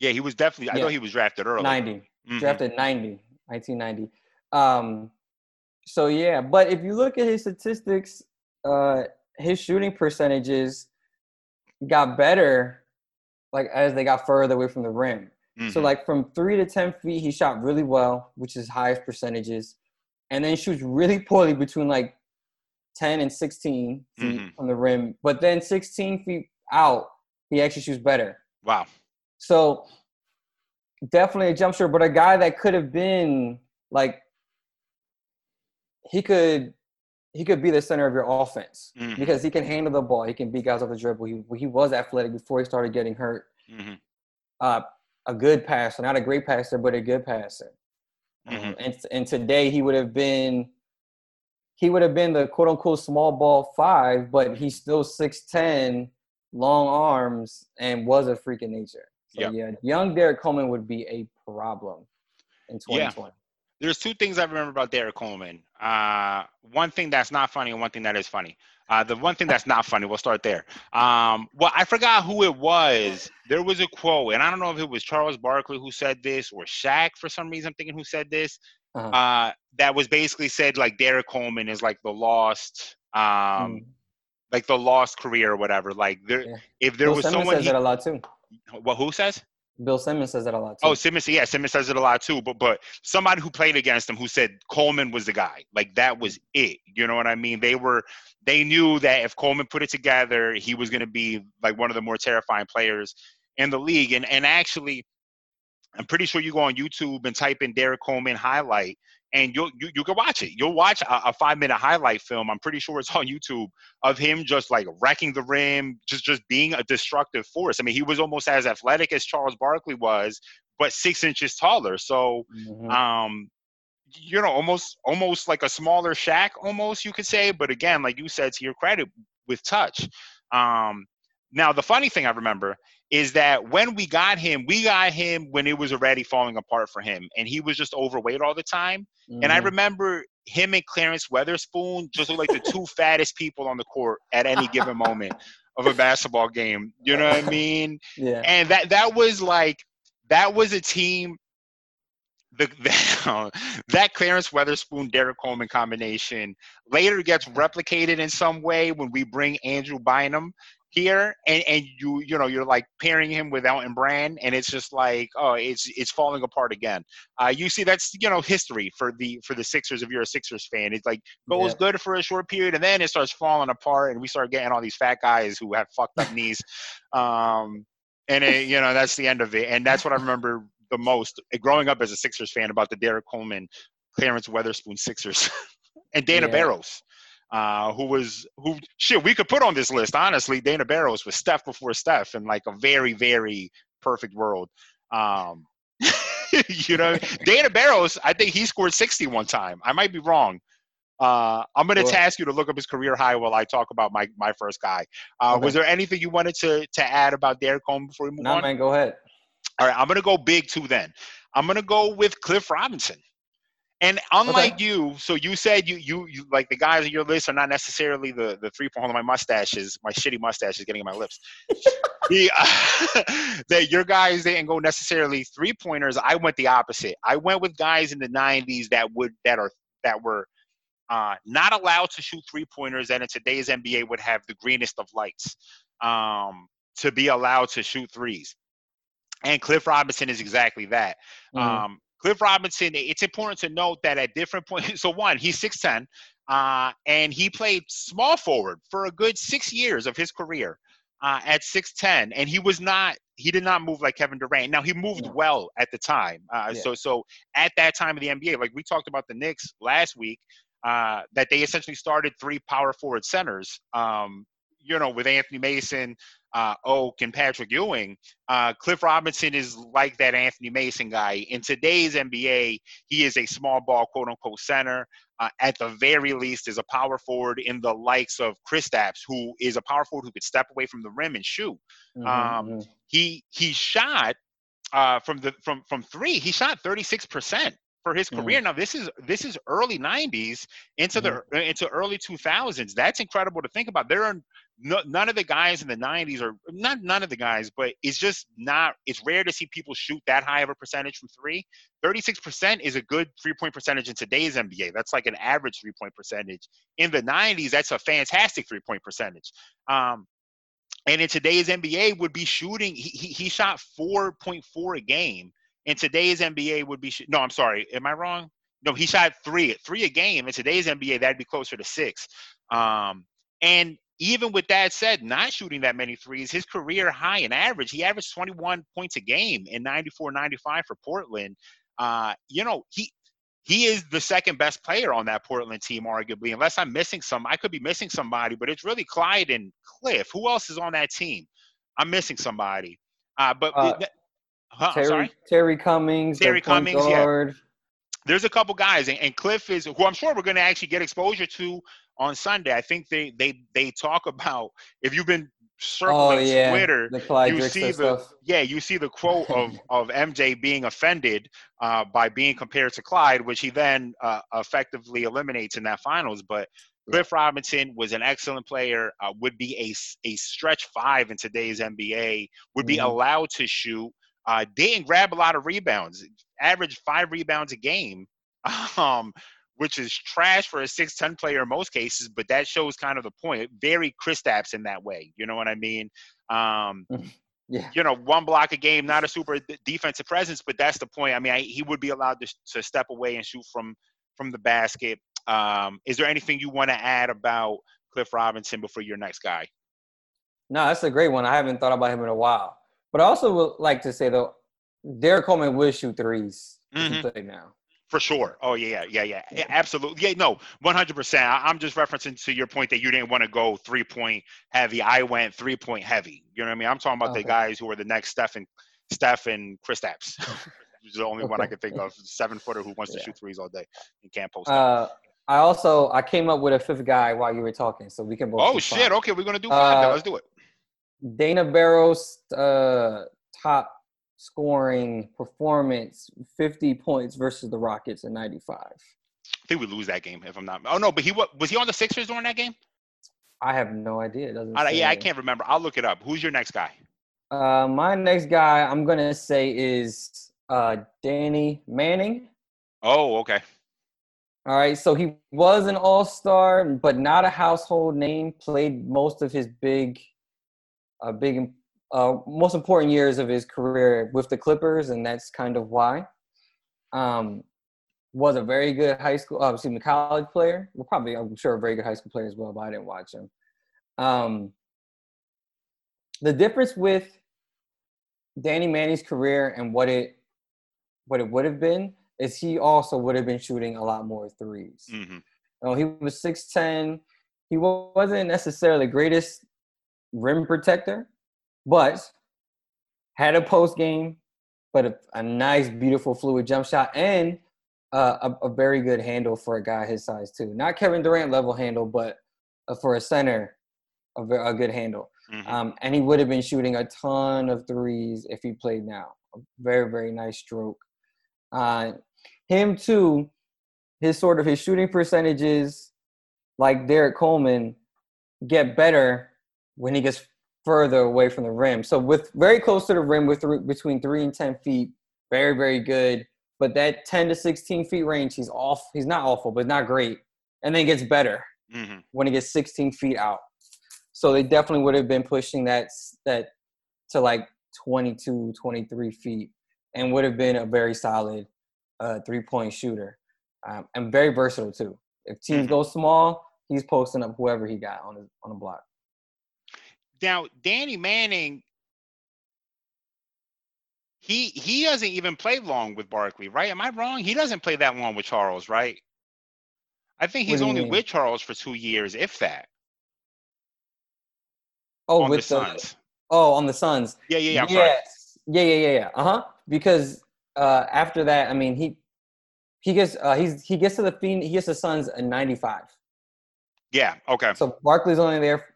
Yeah, he was definitely. I Yeah. know he was drafted early. 90. Mhm. drafted 90 1990 um so yeah but if you look at his statistics uh his shooting percentages got better like as they got further away from the rim so Mhm. like from 3 to 10 feet he shot really well which is highest percentages and then shoots really poorly between like 10 and 16 feet Mhm. from the rim but then 16 feet out he actually shoots better wow. So definitely a jump shot, but a guy that could have been like he could he could be the center of your offense Mhm. because he can handle the ball. He can beat guys off the dribble. He he was athletic before he started getting hurt. Mm-hmm. Uh, a good passer, not a great passer, but a good passer. Um, Mhm. and and today he would have been he would have been the quote unquote small ball five, but he's still six ten, long arms, and was a freak in nature. So Yep. yeah, young Derrick Coleman would be a problem in Yeah. 2020. There's two things I remember about Derrick Coleman. Uh, one thing that's not funny and one thing that is funny. Uh, the one thing that's not funny, we'll start there. Um, well, I forgot who it was. There was a quote, and I don't know if it was Charles Barkley who said this or Shaq for some reason. I'm thinking who said this. Uh-huh. Uh, that was basically said like Derrick Coleman is like the lost, um, Mm. like the lost career or whatever. Like there, Yeah. if there was Simmons someone, says he, that a lot too. Well, who says? Bill Simmons says that a lot oh, too. Oh, Simmons, yeah, Simmons says it a lot too. But but somebody who played against him who said Coleman was the guy. Like that was it. You know what I mean? They were they knew that if Coleman put it together, he was gonna be like one of the more terrifying players in the league. And and actually, I'm pretty sure you go on YouTube and type in Derrick Coleman highlight, and you'll you, you can watch it. You'll watch a, a five minute highlight film. I'm pretty sure it's on YouTube of him just like wrecking the rim, just just being a destructive force. I mean, he was almost as athletic as Charles Barkley was, but six inches taller. So, mm-hmm. um, you know, almost almost like a smaller Shaq, almost you could say. But again, like you said, to your credit, with touch. Um, now, the funny thing I remember is that when we got him, we got him when it was already falling apart for him, and he was just overweight all the time. Mm-hmm. And I mm-hmm. remember him and Clarence Weatherspoon just looked like the two fattest people on the court at any given moment of a basketball game. You know what I mean? Yeah. And that that was like that was a team. The, the that Clarence Weatherspoon Derrick Coleman combination later gets replicated in some way when we bring Andrew Bynum here and, and you you know you're like pairing him with Elton Brand and it's just like oh it's it's falling apart again. Uh, you see that's you know history for the for the Sixers if you're a Sixers fan. It's like goes yeah. good for a short period and then it starts falling apart and we start getting all these fat guys who have fucked up knees. Um, and it, you know that's the end of it. And that's what I remember the most growing up as a Sixers fan about the Derrick Coleman, Clarence Weatherspoon Sixers, and Dana yeah. Barros uh, who was who shit we could put on this list honestly. Dana Barros was Steph before Steph in like a very very perfect world. Um, you know, Dana Barros, I think he scored 60 one time. I might be wrong. Uh, I'm going to sure. task you to look up his career high while I talk about my, my first guy. Uh, okay. Was there anything you wanted to, to add about Derrick Coleman before we move no, on? No, man, go ahead. All right, I'm going to go big too then. I'm going to go with Cliff Robinson. And unlike okay. you, so you said you, you you like the guys on your list are not necessarily the the three point. On, my mustache is my shitty mustache is getting in my lips. the uh, that your guys didn't go necessarily three pointers. I went the opposite. I went with guys in the '90s that would that are that were uh, not allowed to shoot three pointers, and in today's NBA would have the greenest of lights um, to be allowed to shoot threes. And Cliff Robinson is exactly that. Mm-hmm. Um, Cliff Robinson, it's important to note that at different points, so one, he's 6'10, uh, and he played small forward for a good six years of his career uh, at 6'10, and he was not, he did not move like Kevin Durant. Now, he moved yeah. well at the time. Uh, yeah. So, so at that time of the NBA, like we talked about the Knicks last week, uh, that they essentially started three power forward centers, um, you know, with Anthony Mason, uh, Oak and Patrick Ewing, uh, Cliff Robinson is like that Anthony Mason guy. In today's NBA, he is a small ball, quote unquote, center. Uh, at the very least, is a power forward in the likes of Chris Kristaps, who is a power forward who could step away from the rim and shoot. Mm-hmm. Um, mm-hmm. he he shot uh, from the from from three. He shot thirty six percent for his career. Mm-hmm. Now this is this is early '90s into mm-hmm. the into early 2000s. That's incredible to think about. There are no, none of the guys in the 90s are not none of the guys, but it's just not. It's rare to see people shoot that high of a percentage from three. 36% is a good three point percentage in today's NBA. That's like an average three point percentage. In the 90s, that's a fantastic three point percentage. Um, and in today's NBA, would be shooting. He, he, he shot 4.4 a game. In today's NBA, would be no. I'm sorry. Am I wrong? No, he shot three three a game. In today's NBA, that'd be closer to six. Um, and even with that said, not shooting that many threes, his career high in average, he averaged 21 points a game in 94 95 for Portland. Uh, you know, he he is the second best player on that Portland team, arguably. Unless I'm missing some, I could be missing somebody, but it's really Clyde and Cliff. Who else is on that team? I'm missing somebody. Uh, but uh, huh, Terry, Terry Cummings, Terry Cummings, guard. yeah. There's a couple guys, and, and Cliff is who I'm sure we're going to actually get exposure to on Sunday. I think they they they talk about if you've been circling oh, yeah. Twitter, you see the stuff. yeah you see the quote of of MJ being offended uh, by being compared to Clyde, which he then uh, effectively eliminates in that finals. But Cliff Robinson was an excellent player. Uh, would be a a stretch five in today's NBA. Would be mm-hmm. allowed to shoot. Uh, didn't grab a lot of rebounds. Averaged five rebounds a game. Um, which is trash for a 6'10 player in most cases, but that shows kind of the point. Very Kristaps in that way. You know what I mean? Um, yeah. You know, one block a game, not a super defensive presence, but that's the point. I mean, I, he would be allowed to, to step away and shoot from from the basket. Um, is there anything you want to add about Cliff Robinson before your next guy? No, that's a great one. I haven't thought about him in a while. But I also would like to say though, Derrick Coleman will shoot 3s mm-hmm. now For sure. Oh yeah, yeah, yeah, yeah. Absolutely. Yeah, no, one hundred percent. I'm just referencing to your point that you didn't want to go three point heavy. I went three point heavy. You know what I mean? I'm talking about Okay. the guys who are the next Steph and Steph and Kristaps. He's the only one I can think of. Seven footer who wants to shoot threes all day and can't post. Uh, I also I came up with a fifth guy while you were talking, so we can both. oh shit! Okay, we're gonna do five. Uh, Let's do it. Dana Barros' uh, top scoring performance, 50 points versus the Rockets in 95. I think we lose that game if I'm not. Oh no, but he was was he on the Sixers during that game? I have no idea. It doesn't I, yeah, I can't remember. I'll look it up. Who's your next guy? Uh, my next guy I'm gonna say is uh, Danny Manning. Oh, okay. All right, so he was an all-star, but not a household name. Played most of his big, uh, big, uh, most important years of his career with the Clippers, and that's kind of why. Um, was a very good high school, uh, excuse me, college player. Well, probably I'm sure a very good high school player as well, but I didn't watch him. Um, the difference with Danny Manning's career and what it what it would have been is he also would have been shooting a lot more 3s hmm Oh, he was six ten. He wasn't necessarily the greatest rim protector, but had a post game, but a, a nice, beautiful, fluid jump shot and uh, a, a very good handle for a guy his size too. Not Kevin Durant level handle, but uh, for a center, a, a good handle. hmm Um, and he would have been shooting a ton of threes if he played now. A very, very nice stroke. Uh, him too, his sort of his shooting percentages, like Derrick Coleman, get better when he gets further away from the rim. So with very close to the rim, with three, between three and ten feet, very, very good. But that ten to sixteen feet range, he's off. He's not awful, but not great. And then gets better hmm when he gets 16 feet out. So they definitely would have been pushing that that to like 22, 23 feet, and would have been a very solid uh, three point shooter, um, and very versatile too. If teams Mhm. go small, he's posting up whoever he got on his, on the block. Now, Danny Manning, he he doesn't even play long with Barkley, right? Am I wrong? He doesn't play that long with Charles, right? I think he's only mean? with Charles for two years, if that, Oh, on with the the, Suns. oh on the Suns. Yeah, yeah, yeah. I'm sorry. Yes. Yeah, yeah, yeah, yeah. Uh huh. Because uh, after that, I mean, he he gets uh, he's he gets to the he gets the Suns in '95. Yeah. Okay. So Barkley's only there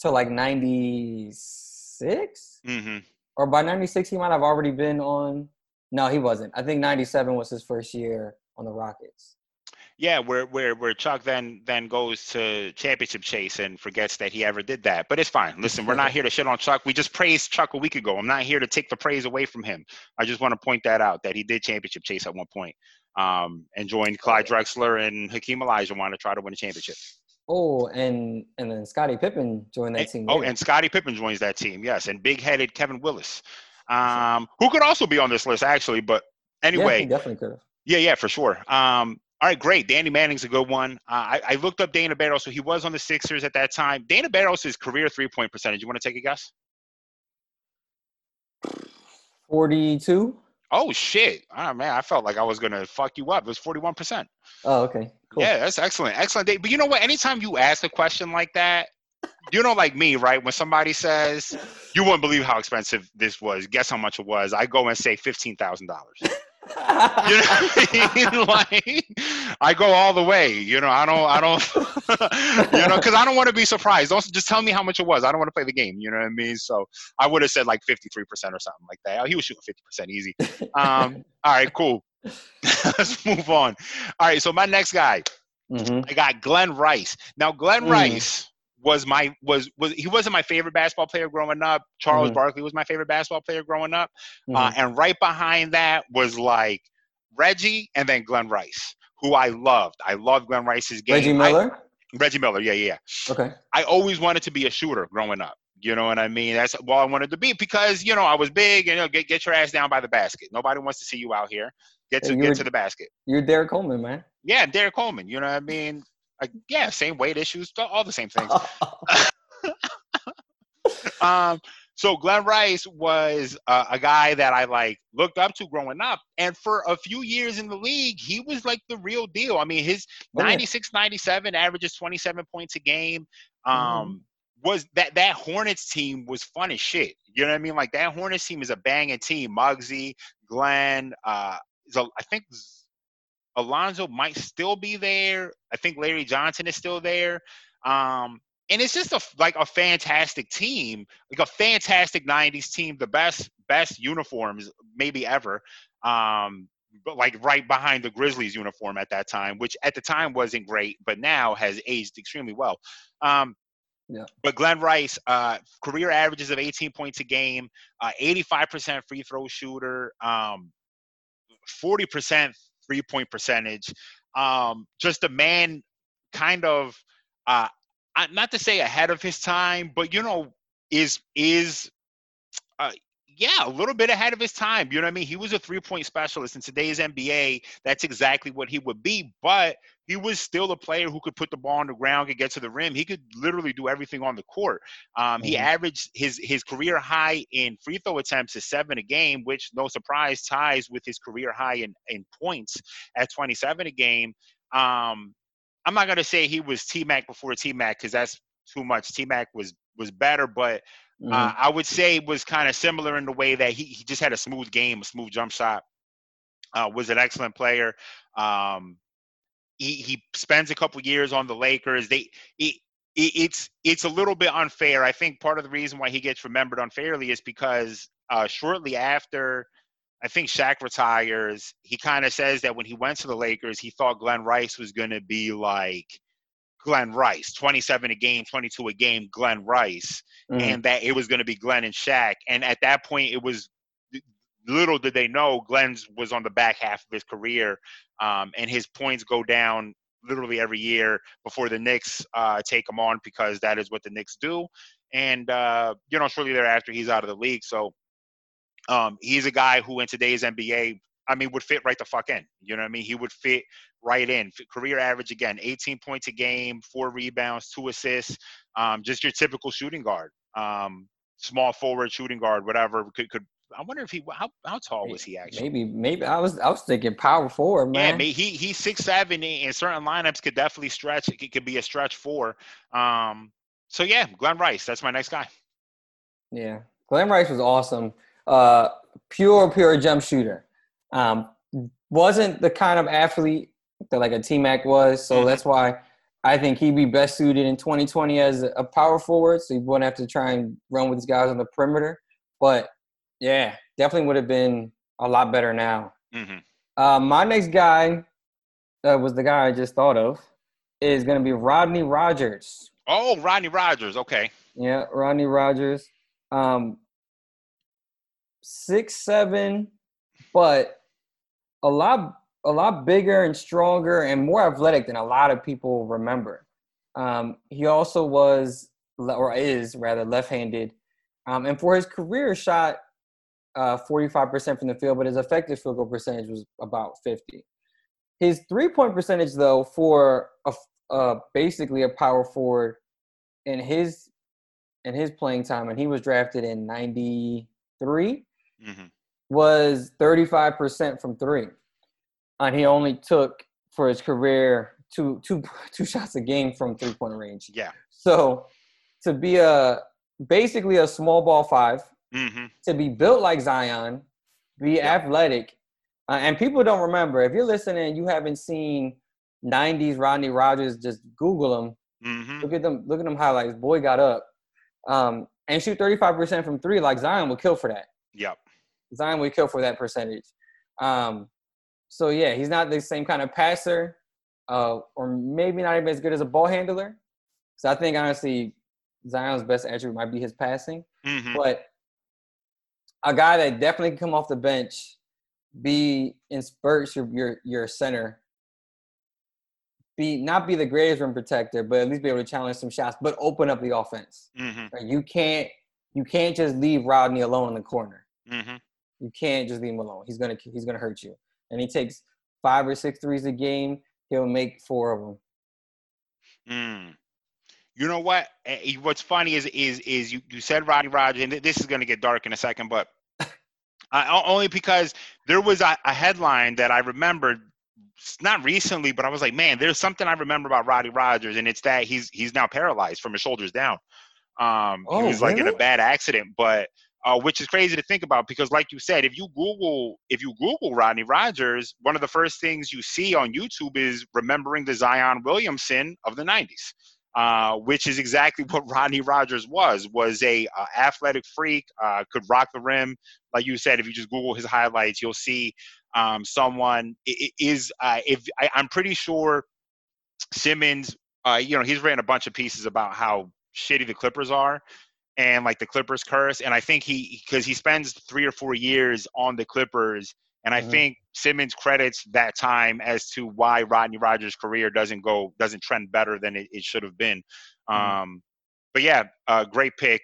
till like '96, hmm or by '96 he might have already been on. No, he wasn't. I think '97 was his first year on the Rockets. Yeah, where where where Chuck then then goes to championship chase and forgets that he ever did that. But it's fine. Listen, we're not here to shit on Chuck. We just praised Chuck a week ago. I'm not here to take the praise away from him. I just want to point that out that he did championship chase at one point. Um, and joined Clyde Drexler and Hakeem Olajuwon to try to win a championship. Oh, and and then Scottie Pippen joined that And- team. oh, later. and Scottie Pippen joins that team. Yes, and big-headed Kevin Willis, um, who could also be on this list actually. But yeah, anyway, he definitely could have. Yeah, yeah, for sure. Um, all right, great. Danny Manning's a good one. Uh, I, I looked up Dana Barros, so he was on the Sixers at that time. Dana Barros' career three point percentage. You want to take a guess? 42. Oh shit! Oh man, I felt like I was gonna fuck you up. It was forty one percent. Oh, okay. Cool. Yeah, that's excellent, excellent. But you know what? Anytime you ask a question like that, you know, like me, right? When somebody says you wouldn't believe how expensive this was, guess how much it was? I go and say fifteen thousand dollars. You know what I mean? Like, I go all the way. You know, I don't, I don't, you know, because I don't want to be surprised. Don't just tell me how much it was. I don't want to play the game. You know what I mean? So I would have said like 53% or something like that. Oh, he was shooting 50% easy. Um, all right, cool. Let's move on. All right, so my next guy, hmm I got Glen Rice. Now, Glen Mm. Rice was my was was he wasn't my favorite basketball player growing up. Charles Mhm. Barkley was my favorite basketball player growing up. Mm-hmm. Uh, and right behind that was like Reggie and then Glen Rice, who I loved. I loved Glen Rice's game. Reggie I- Miller. Reggie Miller, yeah, yeah. yeah. okay. I always wanted to be a shooter growing up. You know what I mean? That's what I wanted to be because you know I was big and you know, get get your ass down by the basket. Nobody wants to see you out here. Get to get were- to the basket. You're Derrick Coleman, man. Yeah, Derrick Coleman. You know what I mean? Like, yeah, same weight issues, all the same things. Um, so Glen Rice was uh, a guy that I like looked up to growing up, and for a few years in the league, he was like the real deal. I mean, his Oh, 96, 97 averages 27 points a game. Um, Mm-hmm. was that that Hornets team was fun as shit. You know what I mean? Like that Hornets team is a banging team. Muggsy, Glen, uh, so I think Alonzo might still be there. I think Larry Johnson is still there. Um, and it's just a, like a fantastic team, like a fantastic '90s team, the best best uniforms maybe ever. Um, but like right behind the Grizzlies uniform at that time, which at the time wasn't great, but now has aged extremely well. Um, Yeah. But Glen Rice, uh, career averages of 18 points a game, uh, 85% free throw shooter, um, 40% three point percentage. Um, just a man, kind of, uh, not to say ahead of his time, but you know, is is uh, yeah, a little bit ahead of his time. You know what I mean? He was a three point specialist in today's NBA. That's exactly what he would be. But he was still a player who could put the ball on the ground, could get to the rim. He could literally do everything on the court. Um, He Mhm. averaged his his career high in free throw attempts is seven a game, which no surprise ties with his career high in in points at 27 a game. Um, I'm not gonna say he was T Mac before T Mac because that's too much. T Mac was was better, but Mhm. uh, I would say was kind of similar in the way that he, he just had a smooth game, a smooth jump shot. Uh, was an excellent player. Um, he he spends a couple years on the Lakers. They it, it, it's it's a little bit unfair. I think part of the reason why he gets remembered unfairly is because uh, shortly after. I think Shaq retires. He kind of says that when he went to the Lakers, he thought Glen Rice was going to be like Glen Rice, 27 a game, 22 a game, Glen Rice Mhm. and that it was going to be Glen and Shaq. And at that point, it was little did they know Glen's was on the back half of his career, um, and his points go down literally every year before the Knicks uh, take him on because that is what the Knicks do. And uh, you know, shortly thereafter, he's out of the league. So um, he's a guy who, in today's NBA, I mean, would fit right the fuck in. You know what I mean? He would fit right in. Career average again, 18 points a game, four rebounds, two assists. Um, just your typical shooting guard, um, small forward, shooting guard, whatever. Could could I wonder if he how how tall was he actually? Maybe, maybe I was I was thinking power forward, man. may- he he's six seven in certain lineups could definitely stretch. It could be a stretch four. Um, so yeah, Glen Rice, that's my next guy. Yeah, Glen Rice was awesome. Uh, pure, pure jump shooter. Um, wasn't the kind of athlete that like a T Mac was, so Mhm. that's why I think he'd be best suited in 2020 as a power forward. So he wouldn't have to try and run with these guys on the perimeter. But yeah, definitely would have been a lot better now. hmm Uh, my next guy uh, was the guy I just thought of. Is going to be Rodney Rogers. Oh, Rodney Rogers. Okay. Yeah, Rodney Rogers. Um, six seven, but a lot a lot bigger and stronger and more athletic than a lot of people remember. Um, he also was or is rather left-handed, um, and for his career, shot uh, 45% from the field, but his effective field goal percentage was about 50. His three-point percentage, though, for a, uh, basically a power forward in his in his playing time, and he was drafted in '93, hmm was 35% from three, and he only took for his career two two two shots a game from three point range. Yeah. So to be a basically a small ball five, hmm to be built like Zion, be Yeah. athletic, uh, and people don't remember. If you're listening, you haven't seen '90s Rodney Rogers. Just Google him. hmm Look at them. Look at them highlights. Boy got up, um, and shoot 35% from three. Like Zion would kill for that. Yep. Zion would kill for that percentage. Um, so yeah, he's not the same kind of passer, uh, or maybe not even as good as a ball handler. So I think honestly, Zion's best attribute might be his passing. hmm But a guy that definitely can come off the bench, be in spurts your your your center, be not be the greatest rim protector, but at least be able to challenge some shots, but open up the offense. hmm Like, You can't you can't just leave Rodney alone in the corner. hmm You can't just leave him alone. He's gonna he's gonna hurt you. And he takes five or six threes a game. He'll make four of them. Mm. You know what? What's funny is is is you, you said Roddy Rogers, and this is going to get dark in a second, but uh, only because there was a, a, headline that I remembered, not recently, but I was like, man, there's something I remember about Roddy Rogers, and it's that he's he's now paralyzed from his shoulders down. Um, oh, he was really? like in a bad accident, but uh, which is crazy to think about because, like you said, if you Google if you Google Rodney Rogers, one of the first things you see on YouTube is remembering the Zion Williamson of the '90s. Uh, which is exactly what Rodney Rogers was was a uh, athletic freak, uh, could rock the rim. Like you said, if you just Google his highlights, you'll see um, someone is. Uh, if I, am pretty sure Simmons, uh, you know, he's written a bunch of pieces about how shitty the Clippers are. And like the Clippers curse, and I think he because he spends three or four years on the Clippers, and I mm-hmm. think Simmons credits that time as to why Rodney Rogers' career doesn't go doesn't trend better than it, it should have been. Mm-hmm. Um, but yeah, uh, great pick.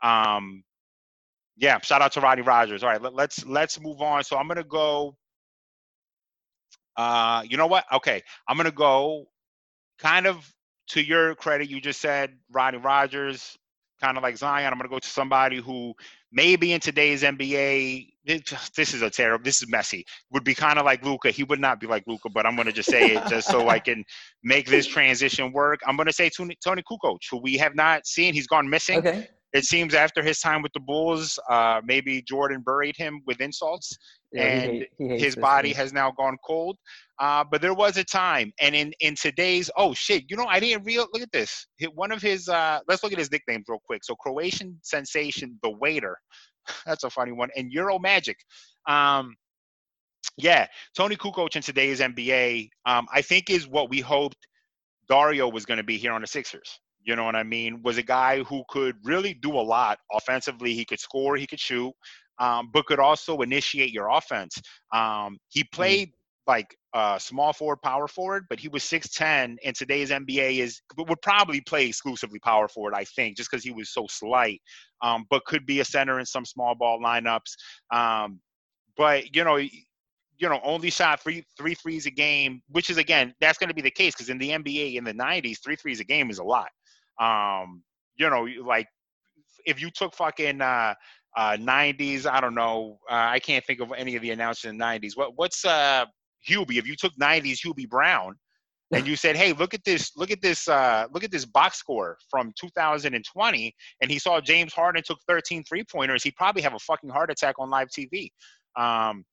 Um, yeah, shout out to Rodney Rogers. All right, let, let's let's move on. So I'm gonna go. Uh, you know what? Okay, I'm gonna go. Kind of to your credit, you just said Rodney Rogers, kind of like Zion. I'm gonna go to somebody who maybe in today's NBA, it, this is a terrible, this is messy. Would be kind of like Luka. He would not be like Luka, but I'm going to just say it just so I can make this transition work. I'm going to say Toni, Toni Kukoc, who we have not seen. He's gone missing. Okay. It seems after his time with the Bulls, uh, maybe Jordan buried him with insults, yeah, and he hate, he his body thing. has now gone cold. Uh, but there was a time, and in in today's oh shit, you know I didn't real look at this. One of his uh, let's look at his nicknames real quick. So Croatian sensation, the waiter, that's a funny one, and Euro Magic. Um, yeah, Toni Kukoc in today's NBA, um, I think is what we hoped Dario was going to be here on the Sixers. You know what I mean? Was a guy who could really do a lot offensively. He could score, he could shoot, um, but could also initiate your offense. Um, he mm-hmm. played mm like uh, small forward, power forward, but he was 6'10 and today's NBA is would probably play exclusively power forward, I think, just because he was so slight. Um, but could be a center in some small ball lineups. Um, but you know, you know, only shot three three threes a game, which is again, that's going to be the case because in the NBA in the 90s, three threes a game is a lot. Um, you know, like if you took fucking uh, uh, 90s, I don't know, uh, I can't think of any of the announcers in the 90s. What what's uh Hubie? If you took 90s Hubie Brown and you said, "Hey, look at this, look at this, uh, look at this box score from 2020," and he saw James Harden took 13 three pointers, he'd probably have a fucking heart attack on live TV. Um,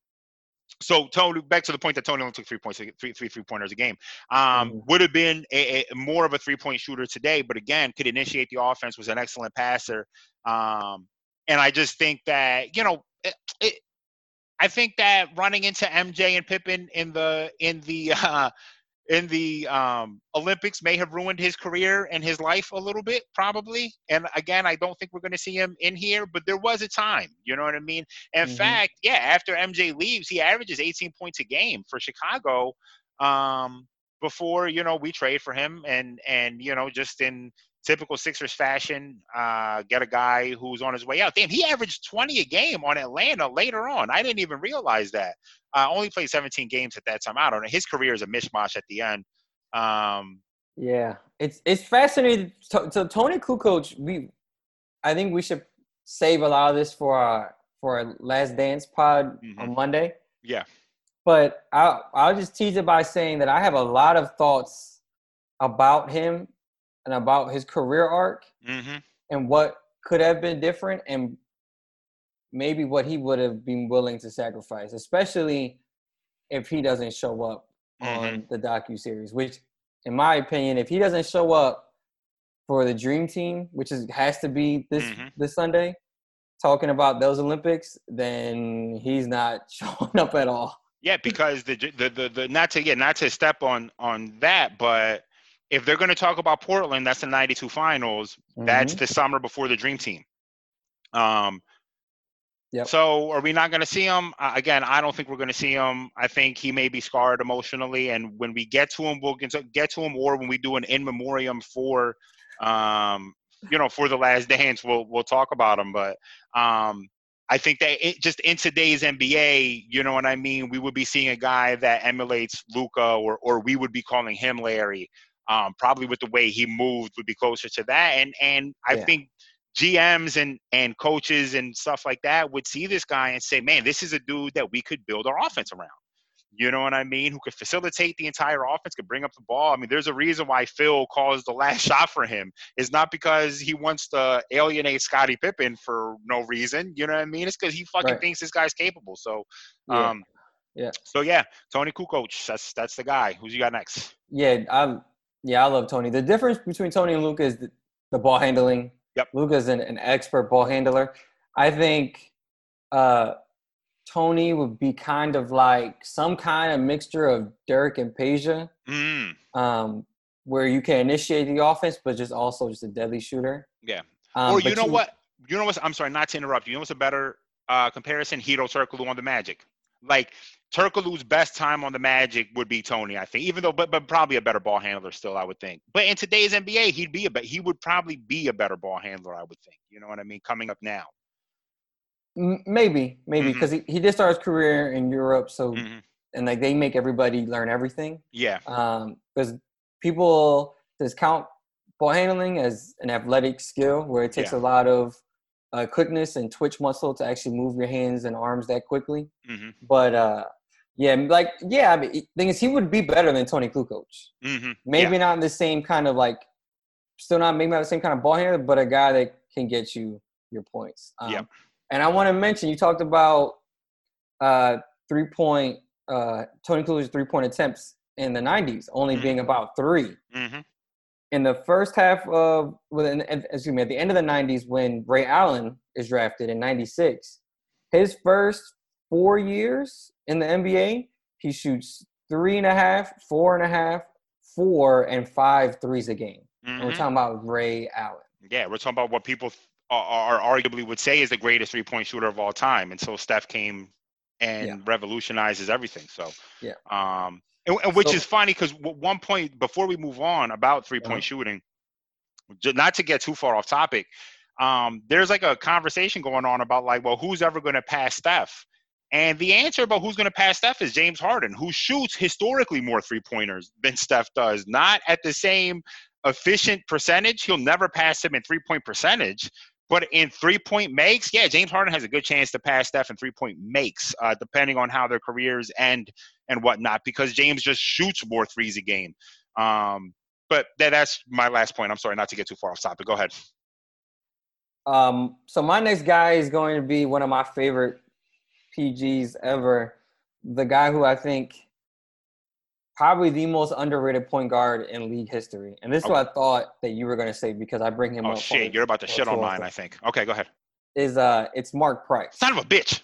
so Toni, back to the point that Toni only took three points, three three three pointers a game. Um, mm-hmm. Would have been a, a, more of a three point shooter today, but again, could initiate the offense. Was an excellent passer, um, and I just think that you know, it, it, I think that running into MJ and Pippen in the in the uh, in the um, Olympics may have ruined his career and his life a little bit, probably. And again, I don't think we're going to see him in here, but there was a time. You know what I mean? In mm-hmm. fact, yeah, after MJ leaves, he averages 18 points a game for Chicago. Um, before you know we trade for him, and and you know just in typical Sixers fashion, uh, get a guy who's on his way out. Damn, he averaged 20 a game on Atlanta later on. I didn't even realize that. Uh, only played 17 games at that time. I don't know. His career is a mishmash at the end. Um, yeah, it's it's fascinating. So Toni Kukoc, we, I think we should save a lot of this for our for our last dance pod mm-hmm. on Monday. Yeah. But I'll I'll just tease it by saying that I have a lot of thoughts about him and about his career arc mm-hmm. and what could have been different and maybe what he would have been willing to sacrifice, especially if he doesn't show up mm-hmm. on the docu series. Which, in my opinion, if he doesn't show up for the Dream Team, which is has to be this mm-hmm. this Sunday, talking about those Olympics, then he's not showing up at all. Yeah, because the the the, the not to yeah not to step on on that, but if they're going to talk about Portland, that's the '92 Finals. Mm-hmm. That's the summer before the Dream Team. Um, Yep. So are we not going to see him uh, again? I don't think we're going to see him. I think he may be scarred emotionally, and when we get to him, we'll get to, get to him, or when we do an in memoriam for, um, you know, for the Last Dance, we'll we'll talk about him. But um, I think that it, just in today's NBA, you know what I mean. We would be seeing a guy that emulates Luka, or or we would be calling him Larry. Um, probably with the way he moved would be closer to that. And and I Yeah. think GMs and and coaches and stuff like that would see this guy and say, man, this is a dude that we could build our offense around. You know what I mean? Who could facilitate the entire offense, could bring up the ball. I mean, there's a reason why Phil calls the last shot for him. It's not because he wants to alienate Scottie Pippen for no reason. You know what I mean? It's because he fucking Right. thinks this guy's capable. So, Yeah. um, Yeah. So yeah, Toni Kukoc. That's that's the guy. Who's you got next? Yeah, I yeah, I love Toni. The difference between Toni and Luka is the, the ball handling. Yep. Luka's an, an expert ball handler. I think uh, Toni would be kind of like some kind of mixture of Derrick and Peja, Mm, um, where you can initiate the offense, but just also just a deadly shooter. yeah. Um, or you know what? You know what's? I'm sorry, not to interrupt you. You know what's a better uh, comparison? Hedo Turkoglu on the Magic. Like Turkoglu's best time on the Magic would be Toni, I think. Even though, but but probably a better ball handler still, I would think. But in today's NBA, he'd be a be- he would probably be a better ball handler, I would think. You know what I mean? Coming up now. Maybe, maybe because he, he did start his career in Europe, so Mhm. and like they make everybody learn everything. Yeah. um, because people discount ball handling as an athletic skill where it takes Yeah. a lot of uh, quickness and twitch muscle to actually move your hands and arms that quickly. hmm But uh, yeah, like yeah, I mean, thing is, he would be better than Toni Kukoc. hmm Maybe not in the same kind of like, still not maybe not the same kind of ball handler, but a guy that can get you your points. Um, Yep. And I want to mention you talked about uh, three point uh, Toni Kukoc three point attempts in the '90s only Mhm. being about three. hmm In the first half of, within, excuse me, at the end of the '90s when Ray Allen is drafted in '96, his first four years in the NBA, he shoots three and a half, four and a half, four, and five threes a game. And we're talking about Ray Allen. Yeah, we're talking about what people are, are arguably would say is the greatest three point shooter of all time. And so Steph came and Yeah. revolutionizes everything. So, Yeah. Um, and, and which So- is funny because one point before we move on about three point Uh-huh. shooting, not to get too far off topic, um, there's like a conversation going on about like, well, who's ever going to pass Steph? And the answer about who's going to pass Steph is James Harden, who shoots historically more three pointers than Steph does, not at the same efficient percentage. He'll never pass him in three point percentage, but in three point makes, yeah, James Harden has a good chance to pass Steph in three point makes, uh, depending on how their careers end and whatnot, because James just shoots more threes a game. Um, but that, that's my last point. I'm sorry not to get too far off topic. Go ahead. Um, so my next guy is going to be one of my favorite PGs ever. The guy who I think probably the most underrated point guard in league history. And this is what I thought that you were going to say because I bring him Oh up. shit, on- you're about to shit on mine. I think. Okay, go ahead. Is uh, it's Mark Price. Son of a bitch.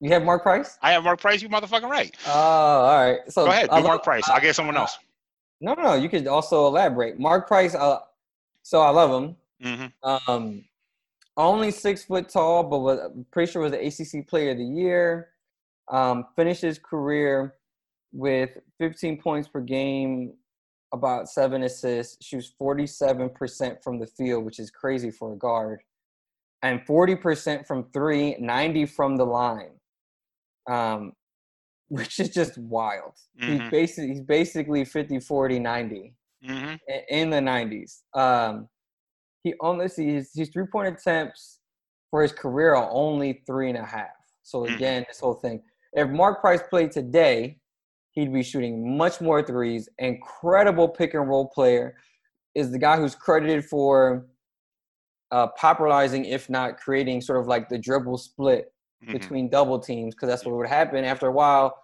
You have Mark Price? I have Mark Price. You motherfucking right. Oh, all right. So Go ahead. Do love- Mark Price. I'll get someone else. No, no, no. you could also elaborate. Mark Price. Uh, so I love him. hmm Um, only six foot tall, but was I'm pretty sure was the ACC Player of the Year. Um, finished his career with 15 points per game, about seven assists. Shoots 47% from the field, which is crazy for a guard, and 40% from three, 90 from the line. Um, which is just wild. He's Mhm. basically he's basically 50, 40, 90 hmm in the 90s. Um, he only his, his three point attempts for his career are only three and a half. So Mhm. again, this whole thing. If Mark Price played today, he'd be shooting much more threes. Incredible pick and roll player. Is the guy who's credited for uh, popularizing, if not creating, sort of like the dribble split hmm between double teams because that's what would happen after a while.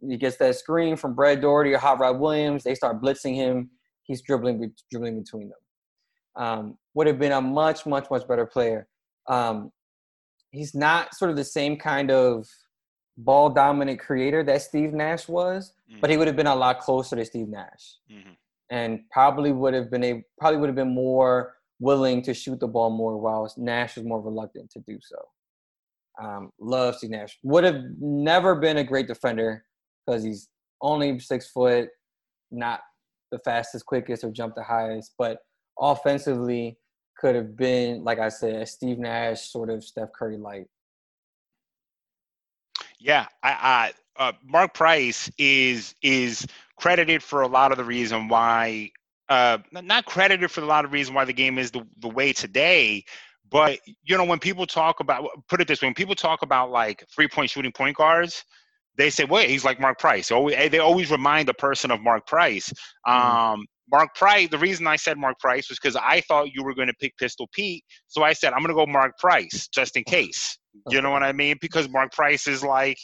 He gets that screen from Brad Daugherty or Hot Rod Williams. They start blitzing him. He's dribbling dribbling between them. Um, would have been a much much much better player. Um, he's not sort of the same kind of ball dominant creator that Steve Nash was, but he would have been a lot closer to Steve Nash hmm and probably would have been a probably would have been more willing to shoot the ball more, while Nash was more reluctant to do so. Um, love Steve Nash. Would have never been a great defender because he's only six foot, not the fastest, quickest, or jump the highest, but offensively could have been, like I said, Steve Nash sort of Steph Curry light. Yeah, I, I uh, Mark Price is is credited for a lot of the reason why uh, not credited for a lot of reason why the game is the, the way today. But you know, when people talk about put it this way, when people talk about like three point shooting point guards, they say, "Wait, he's like Mark Price." Always, they always remind a person of Mark Price. Mhm. Um, Mark Price. The reason I said Mark Price was because I thought you were going to pick Pistol Pete, so I said I'm going to go Mark Price just in case. You know what I mean? Because Mark Price is like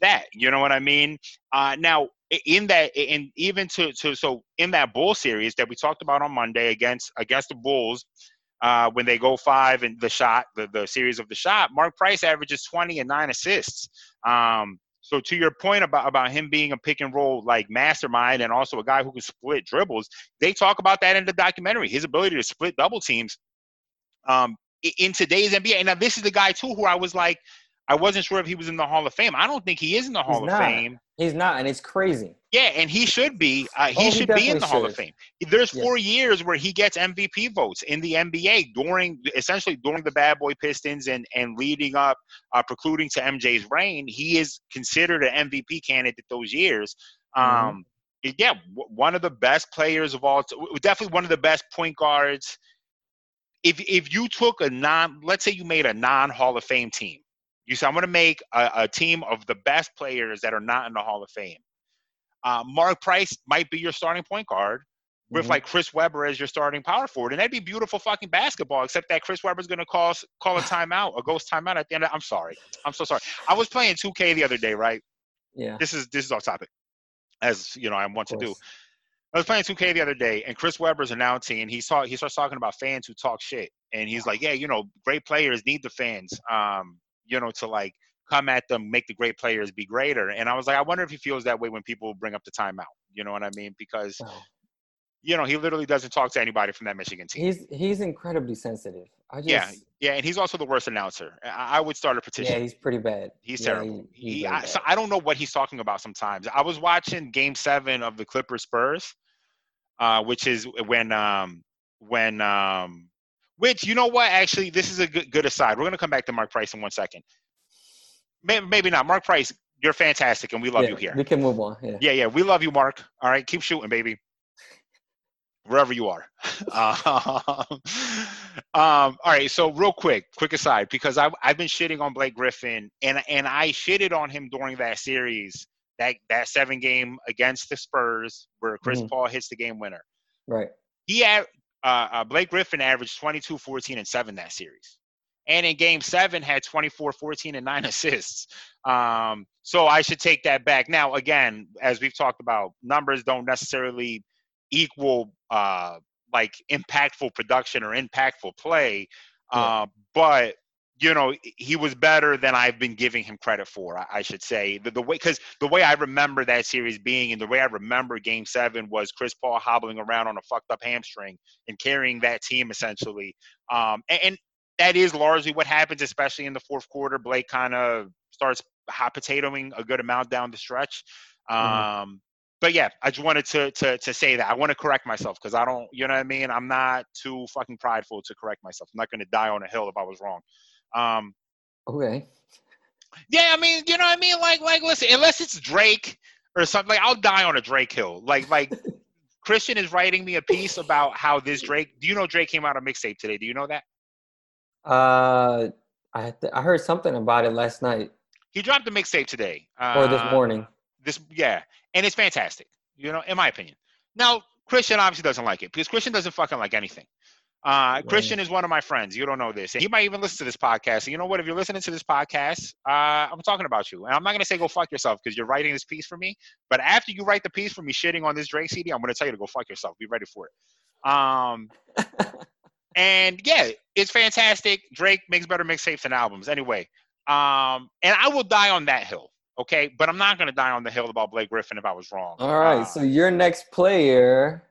that. You know what I mean? Uh, now, in that, and even to, to so in that Bull series that we talked about on Monday against against the Bulls, uh, when they go five and the shot, the, the series of the shot, Mark Price averages 20 and nine assists. Um, so to your point about, about him being a pick and roll like mastermind and also a guy who can split dribbles, they talk about that in the documentary. His ability to split double teams um, in today's NBA. And now this is the guy too who I was like, I wasn't sure if he was in the Hall of Fame. I don't think he is in the Hall of not. Fame. He's not, and it's crazy. Yeah, and he should be. Uh, he Oh, he should be in the Hall of. Fame. There's Yeah. four years where he gets MVP votes in the NBA during, essentially during the Bad Boy Pistons and and leading up, uh, precluding to MJ's reign. He is considered an MVP candidate those years. Mhm. Um, yeah, w- one of the best players of all. T- definitely one of the best point guards. If if you took a non, let's say you made a non Hall of Fame team, you said I'm going to make a, a team of the best players that are not in the Hall of Fame uh, Mark Price might be your starting point guard with Mhm. like Chris Webber as your starting power forward, and that'd be beautiful fucking basketball. Except that Chris Webber's gonna call call a timeout, a ghost timeout at the end. Of, I'm sorry, I'm so sorry. I was playing 2K the other day, right? Yeah. This is this is off topic, as you know I want to do. I was playing 2K the other day, and Chris Webber's announcing, and he saw he starts talking about fans who talk shit, and he's like, yeah, you know, great players need the fans, um, you know, to like come at them, make the great players be greater. And I was like, I wonder if he feels that way when people bring up the timeout. You know what I mean? Because you know he literally doesn't talk to anybody from that Michigan team. He's he's incredibly sensitive. I just Yeah, yeah, and he's also the worst announcer. I, I would start a petition. yeah, he's pretty bad. He's Yeah, terrible. he- he's He, I, so. I don't know what he's talking about sometimes. I was watching Game Seven of the Clippers Spurs, uh, which is when um, when um, which you know what? Actually, this is a good, good aside. We're gonna come back to Mark Price in one second. Maybe, maybe not. Mark Price, you're fantastic, and we love Yeah, you here. We can move on. Yeah. Yeah, yeah, we love you, Mark. All right, keep shooting, baby. Wherever you are. um, all right, so real quick, quick aside, because I've I've been shitting on Blake Griffin, and and I shitted on him during that series, that that seven game against the Spurs, where Chris Mhm. Paul hits the game winner. Right. He had uh, uh, Blake Griffin averaged 22, 14, and seven that series. And in game seven, had 24, 14, and nine assists. Um, so I should take that back. Now, again, as we've talked about, numbers don't necessarily equal uh, like impactful production or impactful play. Yeah. Uh, but you know, he was better than I've been giving him credit for. I, I should say the, the way because the way I remember that series being and the way I remember Game Seven was Chris Paul hobbling around on a fucked up hamstring and carrying that team essentially. Um, and, and that is largely what happens, especially in the fourth quarter. Blake kind of starts hot potatoing a good amount down the stretch. Um, Mhm. But yeah, I just wanted to to to say that I want to correct myself because I don't, you know what I mean. I'm not too fucking prideful to correct myself. I'm not going to die on a hill if I was wrong. Um, Okay. yeah, I mean, you know what I mean. Like, like, listen, unless it's Drake or something, like I'll die on a Drake hill. Like, like Christian is writing me a piece about how this Drake. Do you know Drake came out a mixtape today? Do you know that? Uh, I th- I heard something about it last night He dropped a mixtape today. or this Uh, morning. This, yeah, and it's fantastic. You know, in my opinion. Now, Christian obviously doesn't like it because Christian doesn't fucking like anything. Uh, Right. Christian is one of my friends. You don't know this, and he might even listen to this podcast. And you know what? If you're listening to this podcast, uh, I'm talking about you, and I'm not gonna say go fuck yourself because you're writing this piece for me. But after you write the piece for me shitting on this Drake CD, I'm gonna tell you to go fuck yourself. Be ready for it. Um, and yeah, it's fantastic. Drake makes better mixtapes than albums. Anyway, um, and I will die on that hill. Okay, but I'm not gonna die on the hill about Blake Griffin if I was wrong. All right. Uh, so your next player.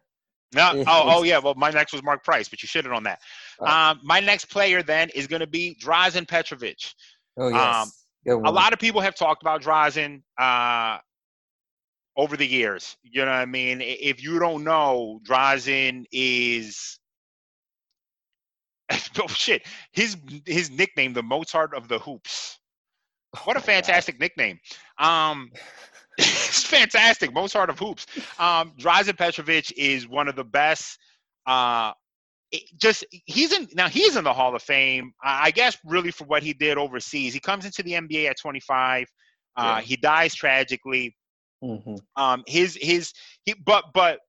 No, oh, oh yeah. Well, my next was Mark Price, but you shitted on that. Um, my next player then is going to be Drazen Petrovic. Oh yes. Um, A lot of people have talked about Drazen uh, over the years. You know what I mean? If you don't know, Drazen is oh shit. His his nickname, the Mozart of the hoops. What a Oh fantastic nickname. Um, it's fantastic. Mozart of hoops. Um, Drazen Petrovic is one of the best. Uh, just he's in now. He's in the Hall of Fame. I guess really for what he did overseas. He comes into the NBA at 25. Uh, yeah. He dies tragically. Mm-hmm. Um, his his he but but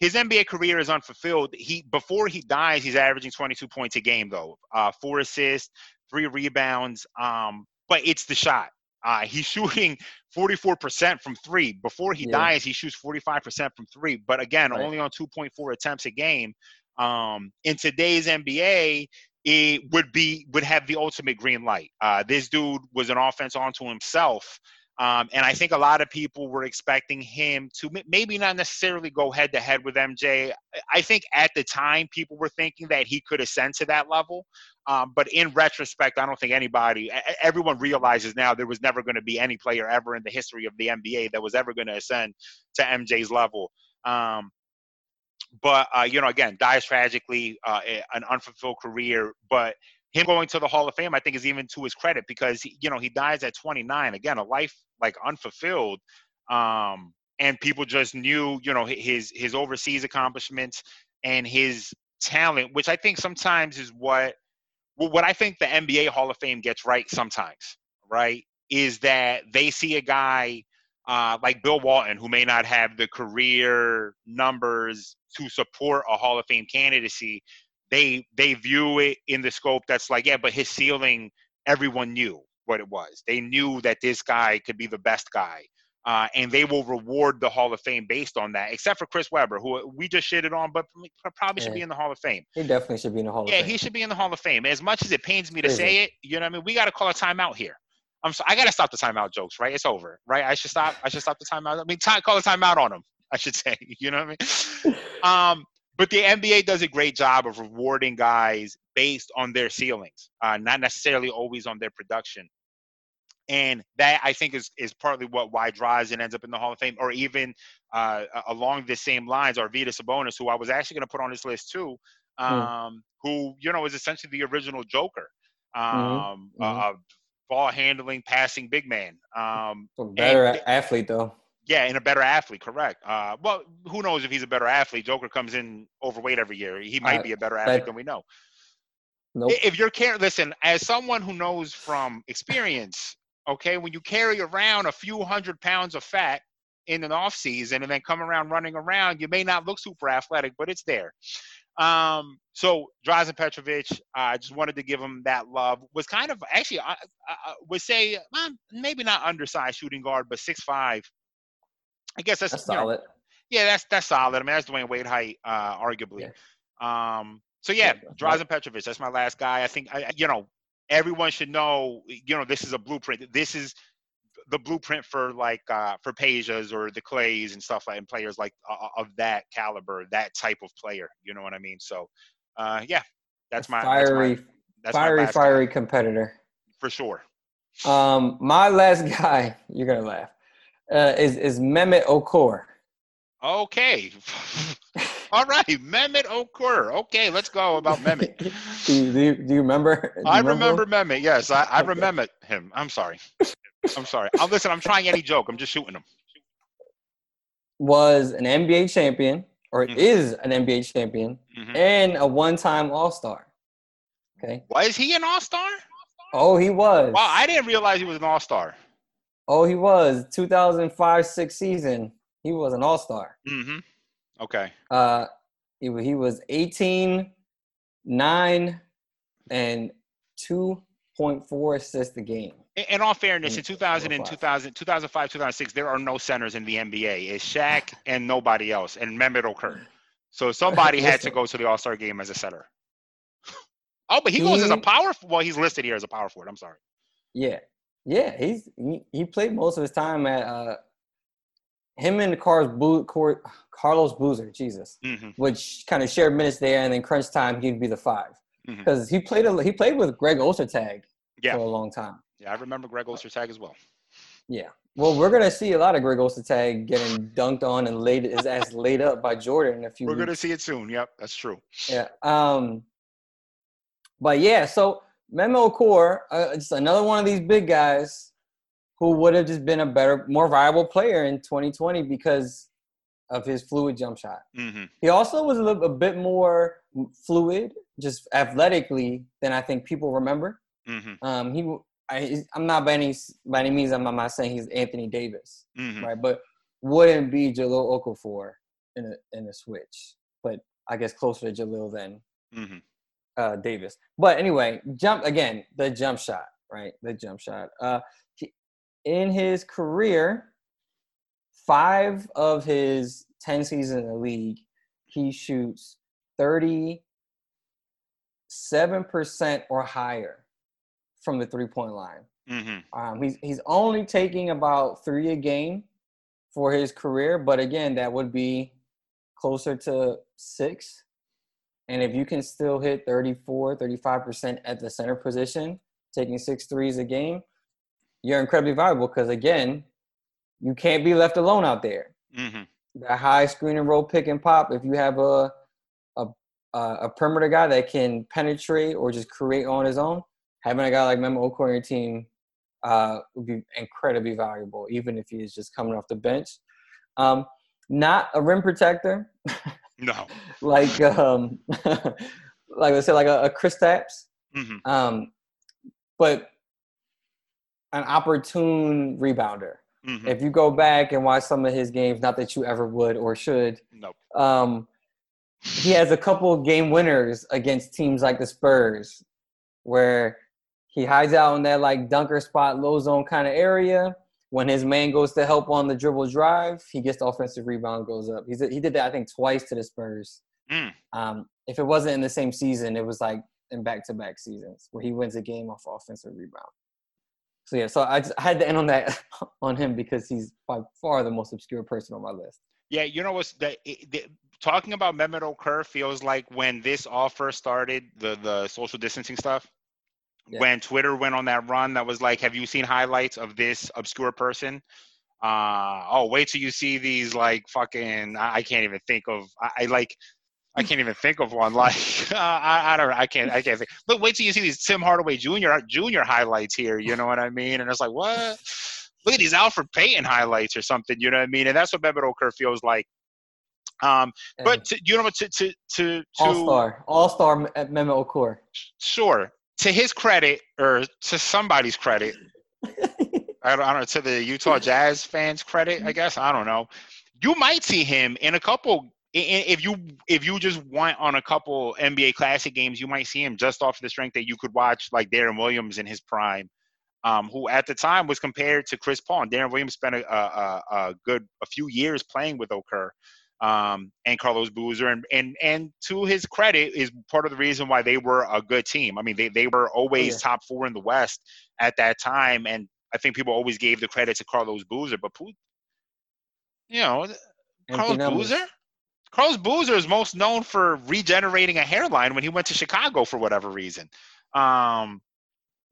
his NBA career is unfulfilled. He before he dies, he's averaging 22 points a game though, uh, four assists, three rebounds. Um, but it's the shot. Uh, he's shooting 44% from three. Before he yeah. dies, he shoots 45% from three. But again, right. only on 2.4 attempts a game. Um, in today's NBA, it would be would have the ultimate green light. Uh, this dude was an offense onto himself. Um, and I think a lot of people were expecting him to maybe not necessarily go head to head with MJ. I think at the time people were thinking that he could ascend to that level. Um, but in retrospect, I don't think anybody, everyone realizes now there was never going to be any player ever in the history of the NBA that was ever going to ascend to MJ's level. Um, but uh, you know, again, dies tragically, uh, an unfulfilled career. But him going to the Hall of Fame, I think, is even to his credit because you know he dies at 29. Again, a life like unfulfilled. Um, and people just knew, you know, his his overseas accomplishments and his talent, which I think sometimes is what what I think the NBA Hall of Fame gets right sometimes, right? Is that they see a guy uh, like Bill Walton who may not have the career numbers to support a Hall of Fame candidacy. They they view it in the scope that's like, yeah, but his ceiling, everyone knew, what it was. They knew that this guy could be the best guy. Uh, and they will reward the Hall of Fame based on that, except for Chris Webber, who we just shitted on, but probably should yeah. be in the Hall of Fame. He definitely should be in the Hall yeah, of Fame. Yeah, he should be in the Hall of Fame. As much as it pains me to say it, you know what I mean? We got to call a timeout here. I'm so, I got to stop the timeout jokes, right? It's over, right? I should stop. I should stop the timeout. I mean, time, call a timeout on him. I should say, you know what I mean? um, but the NBA does a great job of rewarding guys based on their ceilings, uh, not necessarily always on their production and that I think is is partly what why Drazen ends up in the Hall of Fame, or even uh, along the same lines, Arvydas Sabonis, who I was actually going to put on this list too, um, mm. who you know is essentially the original Joker, mm-hmm. um, mm-hmm. Uh, ball handling, passing big man. Um, a better and, athlete though. Yeah, and a better athlete, correct. Uh, well, who knows if he's a better athlete? Joker comes in overweight every year. He might uh, be a better athlete than we know. Nope. If you're care, listen, as someone who knows from experience, Okay, when you carry around a few hundred pounds of fat in an off season and then come around running around, you may not look super athletic, but it's there. Um, so Drazen Petrovic, I uh, just wanted to give him that love. Was kind of actually, I, I would say well, maybe not undersized shooting guard, but six five. I guess that's, that's solid. Know, yeah, that's that's solid. I mean, that's Dwyane Wade height, uh, arguably. Yeah. Um, so yeah, Drazen Petrovic, that's my last guy. I think I, you know, everyone should know, you know, this is a blueprint. This is the blueprint for like uh, for Pejas or the Clays and stuff like and players like uh, of that caliber, that type of player. You know what I mean? So, uh, yeah, that's my fiery, that's my, that's fiery, fiery guy. competitor for sure. Um, my last guy, you're gonna laugh, uh, is is Mehmet Okur. Okay. All right, Mehmet Okur. Okay, let's go about Mehmet. do, you, do, you, do you remember? Do you I remember, remember Mehmet. Yes, I, I remember him. I'm sorry. I'm sorry. I'm listen. I'm trying any joke. I'm just shooting him. Was an NBA champion, or mm-hmm. is an NBA champion, mm-hmm. and a one-time All Star. Okay. Was he an All Star? Oh, he was. Wow, I didn't realize he was an All Star. Oh, he was. 2005-6 season. He was an All Star. Mm-hmm. Okay. Uh, he, he was 18, 9, and 2.4 assists a game. In all fairness, in 2000 and 2000, 2005, 2006, there are no centers in the NBA. It's Shaq and nobody else, and Mehmet Okur. So somebody had to go to the All Star game as a center. oh, but he, he goes as a power. Well, he's listed here as a power forward. I'm sorry. Yeah, yeah. He's he, he played most of his time at uh, him and Carlos, Bo- Carlos Boozer, Jesus, mm-hmm. which kind of shared minutes there, and then crunch time he'd be the five because mm-hmm. he played a, he played with Greg Ostertag yeah. for a long time. Yeah, I remember Greg Ostertag as well. Yeah, well, we're gonna see a lot of Greg Ostertag getting dunked on and laid his ass laid up by Jordan in a few. We're weeks. gonna see it soon. Yep, that's true. Yeah. Um. But yeah, so Mehmet Okur, uh, just another one of these big guys who would have just been a better, more viable player in 2020 because of his fluid jump shot. hmm He also was a, little, a bit more fluid, just athletically, than I think people remember. hmm Um, he, I, I'm not by any by any means. I'm not saying he's Anthony Davis, hmm right? But wouldn't be Jahlil Okafor in a in a switch, but I guess closer to Jahlil than hmm uh, Davis. But anyway, jump again. The jump shot, right? The jump shot. Uh, in his career, five of his ten seasons in the league, he shoots thirty seven percent or higher from the three point line. hmm Um, he's he's only taking about three a game for his career, but again, that would be closer to six. And if you can still hit 34, 35% at the center position, taking six threes a game, you're incredibly valuable because again, you can't be left alone out there. hmm That high screen and roll pick and pop, if you have a a a, a perimeter guy that can penetrate or just create on his own, having a guy like Memo Okur on your team uh, would be incredibly valuable, even if he is just coming off the bench. Um, not a rim protector, No. like um, like let's say like a, a Kristaps, hmm um, but an opportune rebounder. hmm If you go back and watch some of his games, not that you ever would or should, Nope. um, he has a couple game winners against teams like the Spurs, where he hides out in that like dunker spot, low zone kind of area. When his man goes to help on the dribble drive, he gets the offensive rebound, goes up. He's, he did that I think twice to the Spurs. Mm. Um, if it wasn't in the same season, it was like in back-to-back seasons where he wins a game off offensive rebound. So yeah, so I, just, I had to end on that on him because he's by far the most obscure person on my list. Yeah, you know what's the, the talking about Mehmet Okur feels like when this all first started, the the social distancing stuff. Yeah. When Twitter went on that run, that was like, "Have you seen highlights of this obscure person?" Uh, oh, wait till you see these like fucking. I, I can't even think of. I, I like. I can't even think of one. Like uh, I, I don't. I can't. I can't think. But wait till you see these Tim Hardaway Jr. Jr. highlights here. You know what I mean? And it's like, what? Look at these Alfred Payton highlights or something. You know what I mean? And that's what Mehmet Okur feels like. Um, but to, you know what? To to to, to all star, all star Memo Okur. sure. To his credit, or to somebody's credit, I don't, I don't know. To the Utah Jazz fans' credit, I guess. I don't know. You might see him in a couple. If you if you just want on a couple NBA Classic games, you might see him just off the strength that you could watch like Deron Williams in his prime, um, who at the time was compared to Chris Paul. And Deron Williams spent a, a, a, a good a few years playing with Okur um, and Carlos Boozer, and and and to his credit, is part of the reason why they were a good team. I mean, they they were always yeah. top four in the West at that time, and I think people always gave the credit to Carlos Boozer, but you know, Carlos. Boozer. Carlos Boozer is most known for regenerating a hairline when he went to Chicago for whatever reason. Um,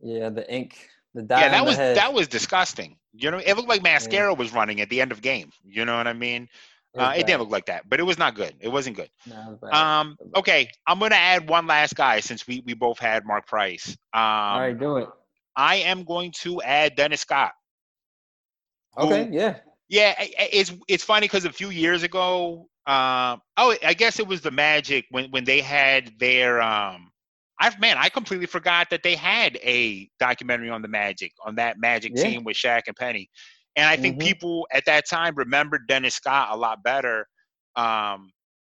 Yeah, the ink, the dye yeah, that was head. that was disgusting. You know, it looked like mascara was running at the end of game. You know what I mean? It Uh, it didn't look like that, but it was not good. It wasn't good. It was. Um, okay, I'm gonna add one last guy since we we both had Mark Price. Um, All right, do it. I am going to add Dennis Scott. who- Okay, yeah. Yeah, I- it's it's funny because a few years ago, um, oh, I guess it was the Magic when when they had their um, I've man, I completely forgot that they had a documentary on the Magic on that Magic Yeah. team with Shaq and Penny, and I think Mhm. people at that time remembered Dennis Scott a lot better, um,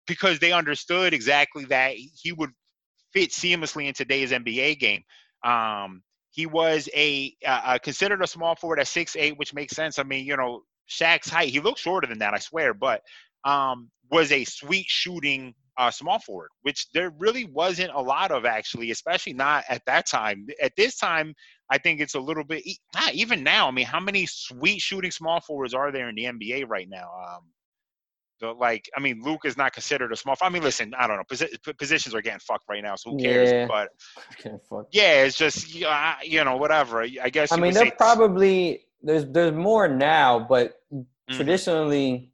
because they understood exactly that he would fit seamlessly in today's NBA game. Um, he was a uh, considered a small forward at six eight, which makes sense. I mean, you know, Shaq's height. He looked shorter than that, I swear, but um, was a sweet shooting uh, small forward, which there really wasn't a lot of actually, especially not at that time. At this time, I think it's a little bit. Not even now. I mean, how many sweet shooting small forwards are there in the NBA right now? Um, the, like, I mean, Luke is not considered a small. I mean, listen, I don't know. Posi- positions are getting fucked right now, so who cares? Yeah. But yeah, it's just yeah, you know whatever. I guess. I mean, they're probably there's there's more now, but Mhm. traditionally,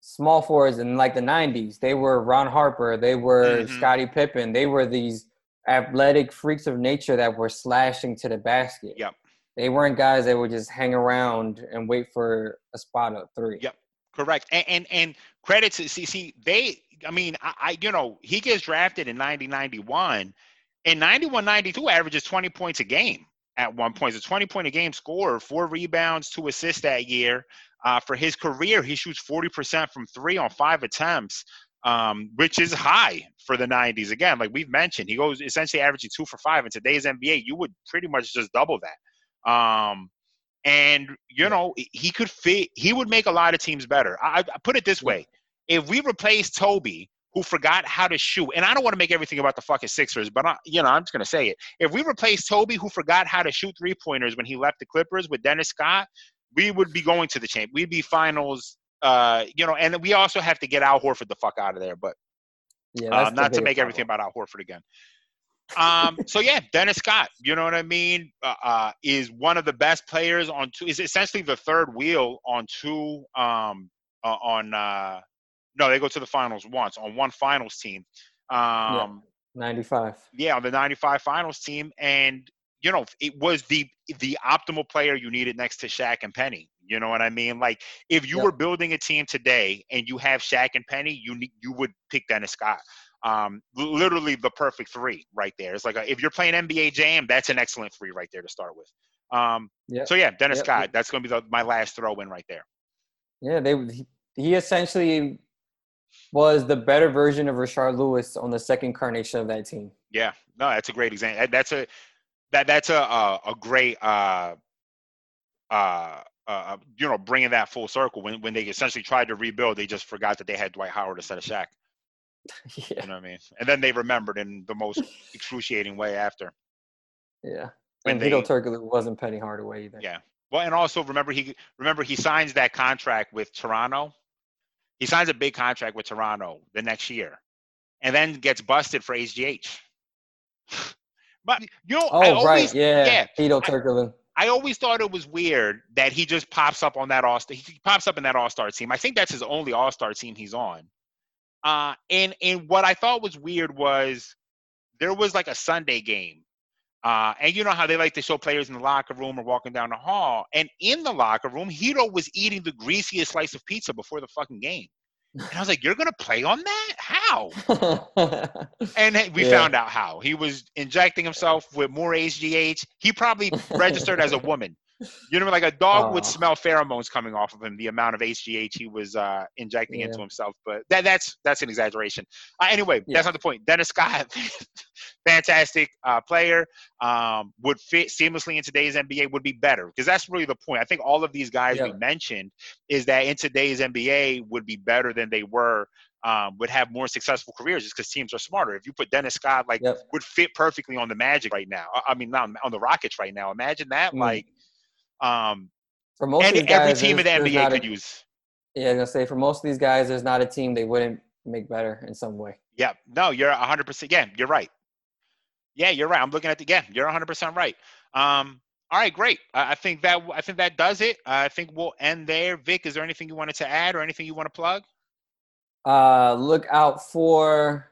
small forwards in like the '90s, they were Ron Harper, they were Mhm. Scottie Pippen, they were these athletic freaks of nature that were slashing to the basket. Yep. they weren't guys that would just hang around and wait for a spot at three. Yep. Correct. And and, and credit to see, see they I mean, I, I you know, he gets drafted in 90 91 and 91 92 averages 20 points a game at one point. It's a 20 point a game scorer, four rebounds, two assists that year. Uh, for his career, he shoots 40% from three on five attempts, um, which is high for the 90s. Again, like we've mentioned, he goes essentially averaging two for five. In today's NBA, you would pretty much just double that. Um, and, you know, he could fit, he would make a lot of teams better. I, I put it this way if we replace Toby, who forgot how to shoot, and I don't want to make everything about the fucking Sixers, but I, you know, I'm just gonna say it. If we replace Toby, who forgot how to shoot three pointers when he left the Clippers, with Dennis Scott, we would be going to the champ. We'd be finals. Uh, you know, and we also have to get Al Horford the fuck out of there. But yeah, uh, not to make everything about Al Horford again. um, so yeah, Dennis Scott, you know what I mean, uh, uh, is one of the best players on two. Is essentially the third wheel on two. Um, uh, on uh, no, they go to the finals once on one finals team. Um, yeah, 95. Yeah, on the 95 finals team. And, you know, it was the the optimal player you needed next to Shaq and Penny. You know what I mean? Like, if you yep. were building a team today and you have Shaq and Penny, you you would pick Dennis Scott. Um, literally the perfect three right there. It's like a, if you're playing NBA Jam, that's an excellent three right there to start with. Um, yep. So yeah, Dennis yep. Scott. That's going to be the, my last throw in right there. Yeah, they he, essentially was the better version of Rashard Lewis on the second incarnation of that team. Yeah, no, that's a great example. That's a that that's a a, a great uh, uh, uh, you know bringing that full circle when when they essentially tried to rebuild, they just forgot that they had Dwight Howard instead of Shaq. yeah. You know what I mean? And then they remembered in the most excruciating way after. Yeah. When and they, Hedo Turkoglu wasn't Penny Hardaway either. Yeah. Well, and also remember he remember he signs that contract with Toronto he signs a big contract with Toronto the next year, and then gets busted for HGH. but you know, oh always, right, yeah, yeah, Hedo Turkoglu. I always thought it was weird that he just pops up on that all star. He pops up in that all star team. I think that's his only all star team he's on. Uh, and and what I thought was weird was there was like a Sunday game uh, and you know how they like to show players in the locker room or walking down the hall. And in the locker room, Hedo was eating the greasiest slice of pizza before the fucking game. And I was like, "You're gonna play on that? How?" and we yeah. found out how. He was injecting himself with more HGH. He probably registered as a woman you know, like a dog would smell pheromones coming off of him. The amount of HGH he was uh, injecting yeah. into himself, but that, that's that's an exaggeration. Uh, anyway, yeah. that's not the point. Dennis Scott, fantastic uh, player, um, would fit seamlessly in today's NBA. Would be better because that's really the point. I think all of these guys yeah. we mentioned is that in today's NBA would be better than they were um, would have more successful careers just because teams are smarter. If you put Dennis Scott, like, yep. would fit perfectly on the Magic right now. I mean, not on the Rockets right now. Imagine that. Mm. Like, um, for most and, of these guys, every team in the NBA could a, use. Yeah, I'm gonna say for most of these guys, there's not a team they wouldn't make better in some way. Yeah, no, you're 100. percent Yeah, you're right. Yeah, you're right. I'm looking at the yeah, you're 100 percent right. Um, all right, great. I think that I think that does it. I think we'll end there. Vic, is there anything you wanted to add or anything you want to plug? Uh, look out for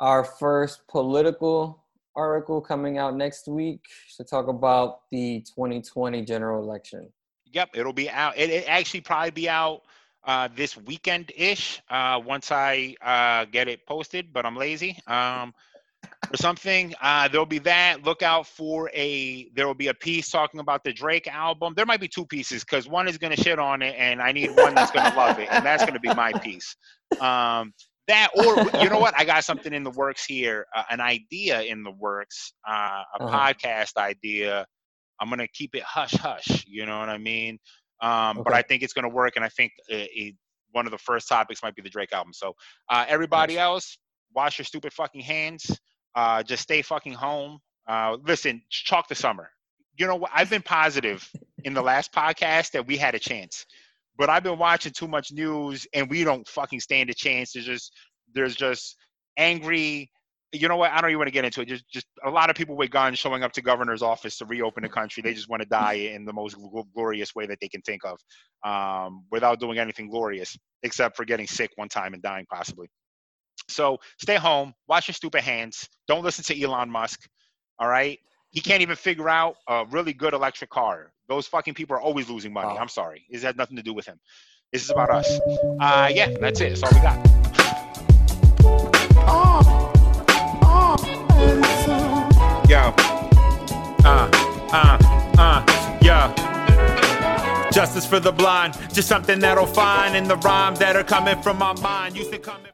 our first political article coming out next week to talk about the 2020 general election. Yep, it'll be out. It, it actually probably be out uh, this weekend ish uh, once I uh, get it posted, but I'm lazy. Um, or something. Uh, there'll be that. Look out for a. There will be a piece talking about the Drake album. There might be two pieces because one is going to shit on it, and I need one that's going to love it, and that's going to be my piece. Um, that or you know what? I got something in the works here uh, an idea in the works uh, a uh-huh. podcast idea. I'm gonna keep it hush hush you know what i mean? Um, okay. but i think it's gonna work and i think it, it, one of the first topics might be the drake album. So uh, everybody nice. else wash your stupid fucking hands. Uh, just stay fucking home. Uh, listen chalk the summer. You know what? I've been positive in the last podcast that we had a chance but I've been watching too much news, and we don't fucking stand a chance. There's just there's just angry. You know what? I don't even want to get into it. Just just a lot of people with guns showing up to governor's office to reopen the country. They just want to die in the most glorious way that they can think of, um, without doing anything glorious except for getting sick one time and dying possibly. So stay home, wash your stupid hands. Don't listen to Elon Musk. All right. he can't even figure out a really good electric car. Those fucking people are always losing money. Oh. I'm sorry. This has nothing to do with him. This is about us. Uh, yeah, that's it. That's all we got. Yo. Uh, uh, uh, yo. Justice for the blind, just something that'll find in the rhymes that are coming from my mind. Used to come.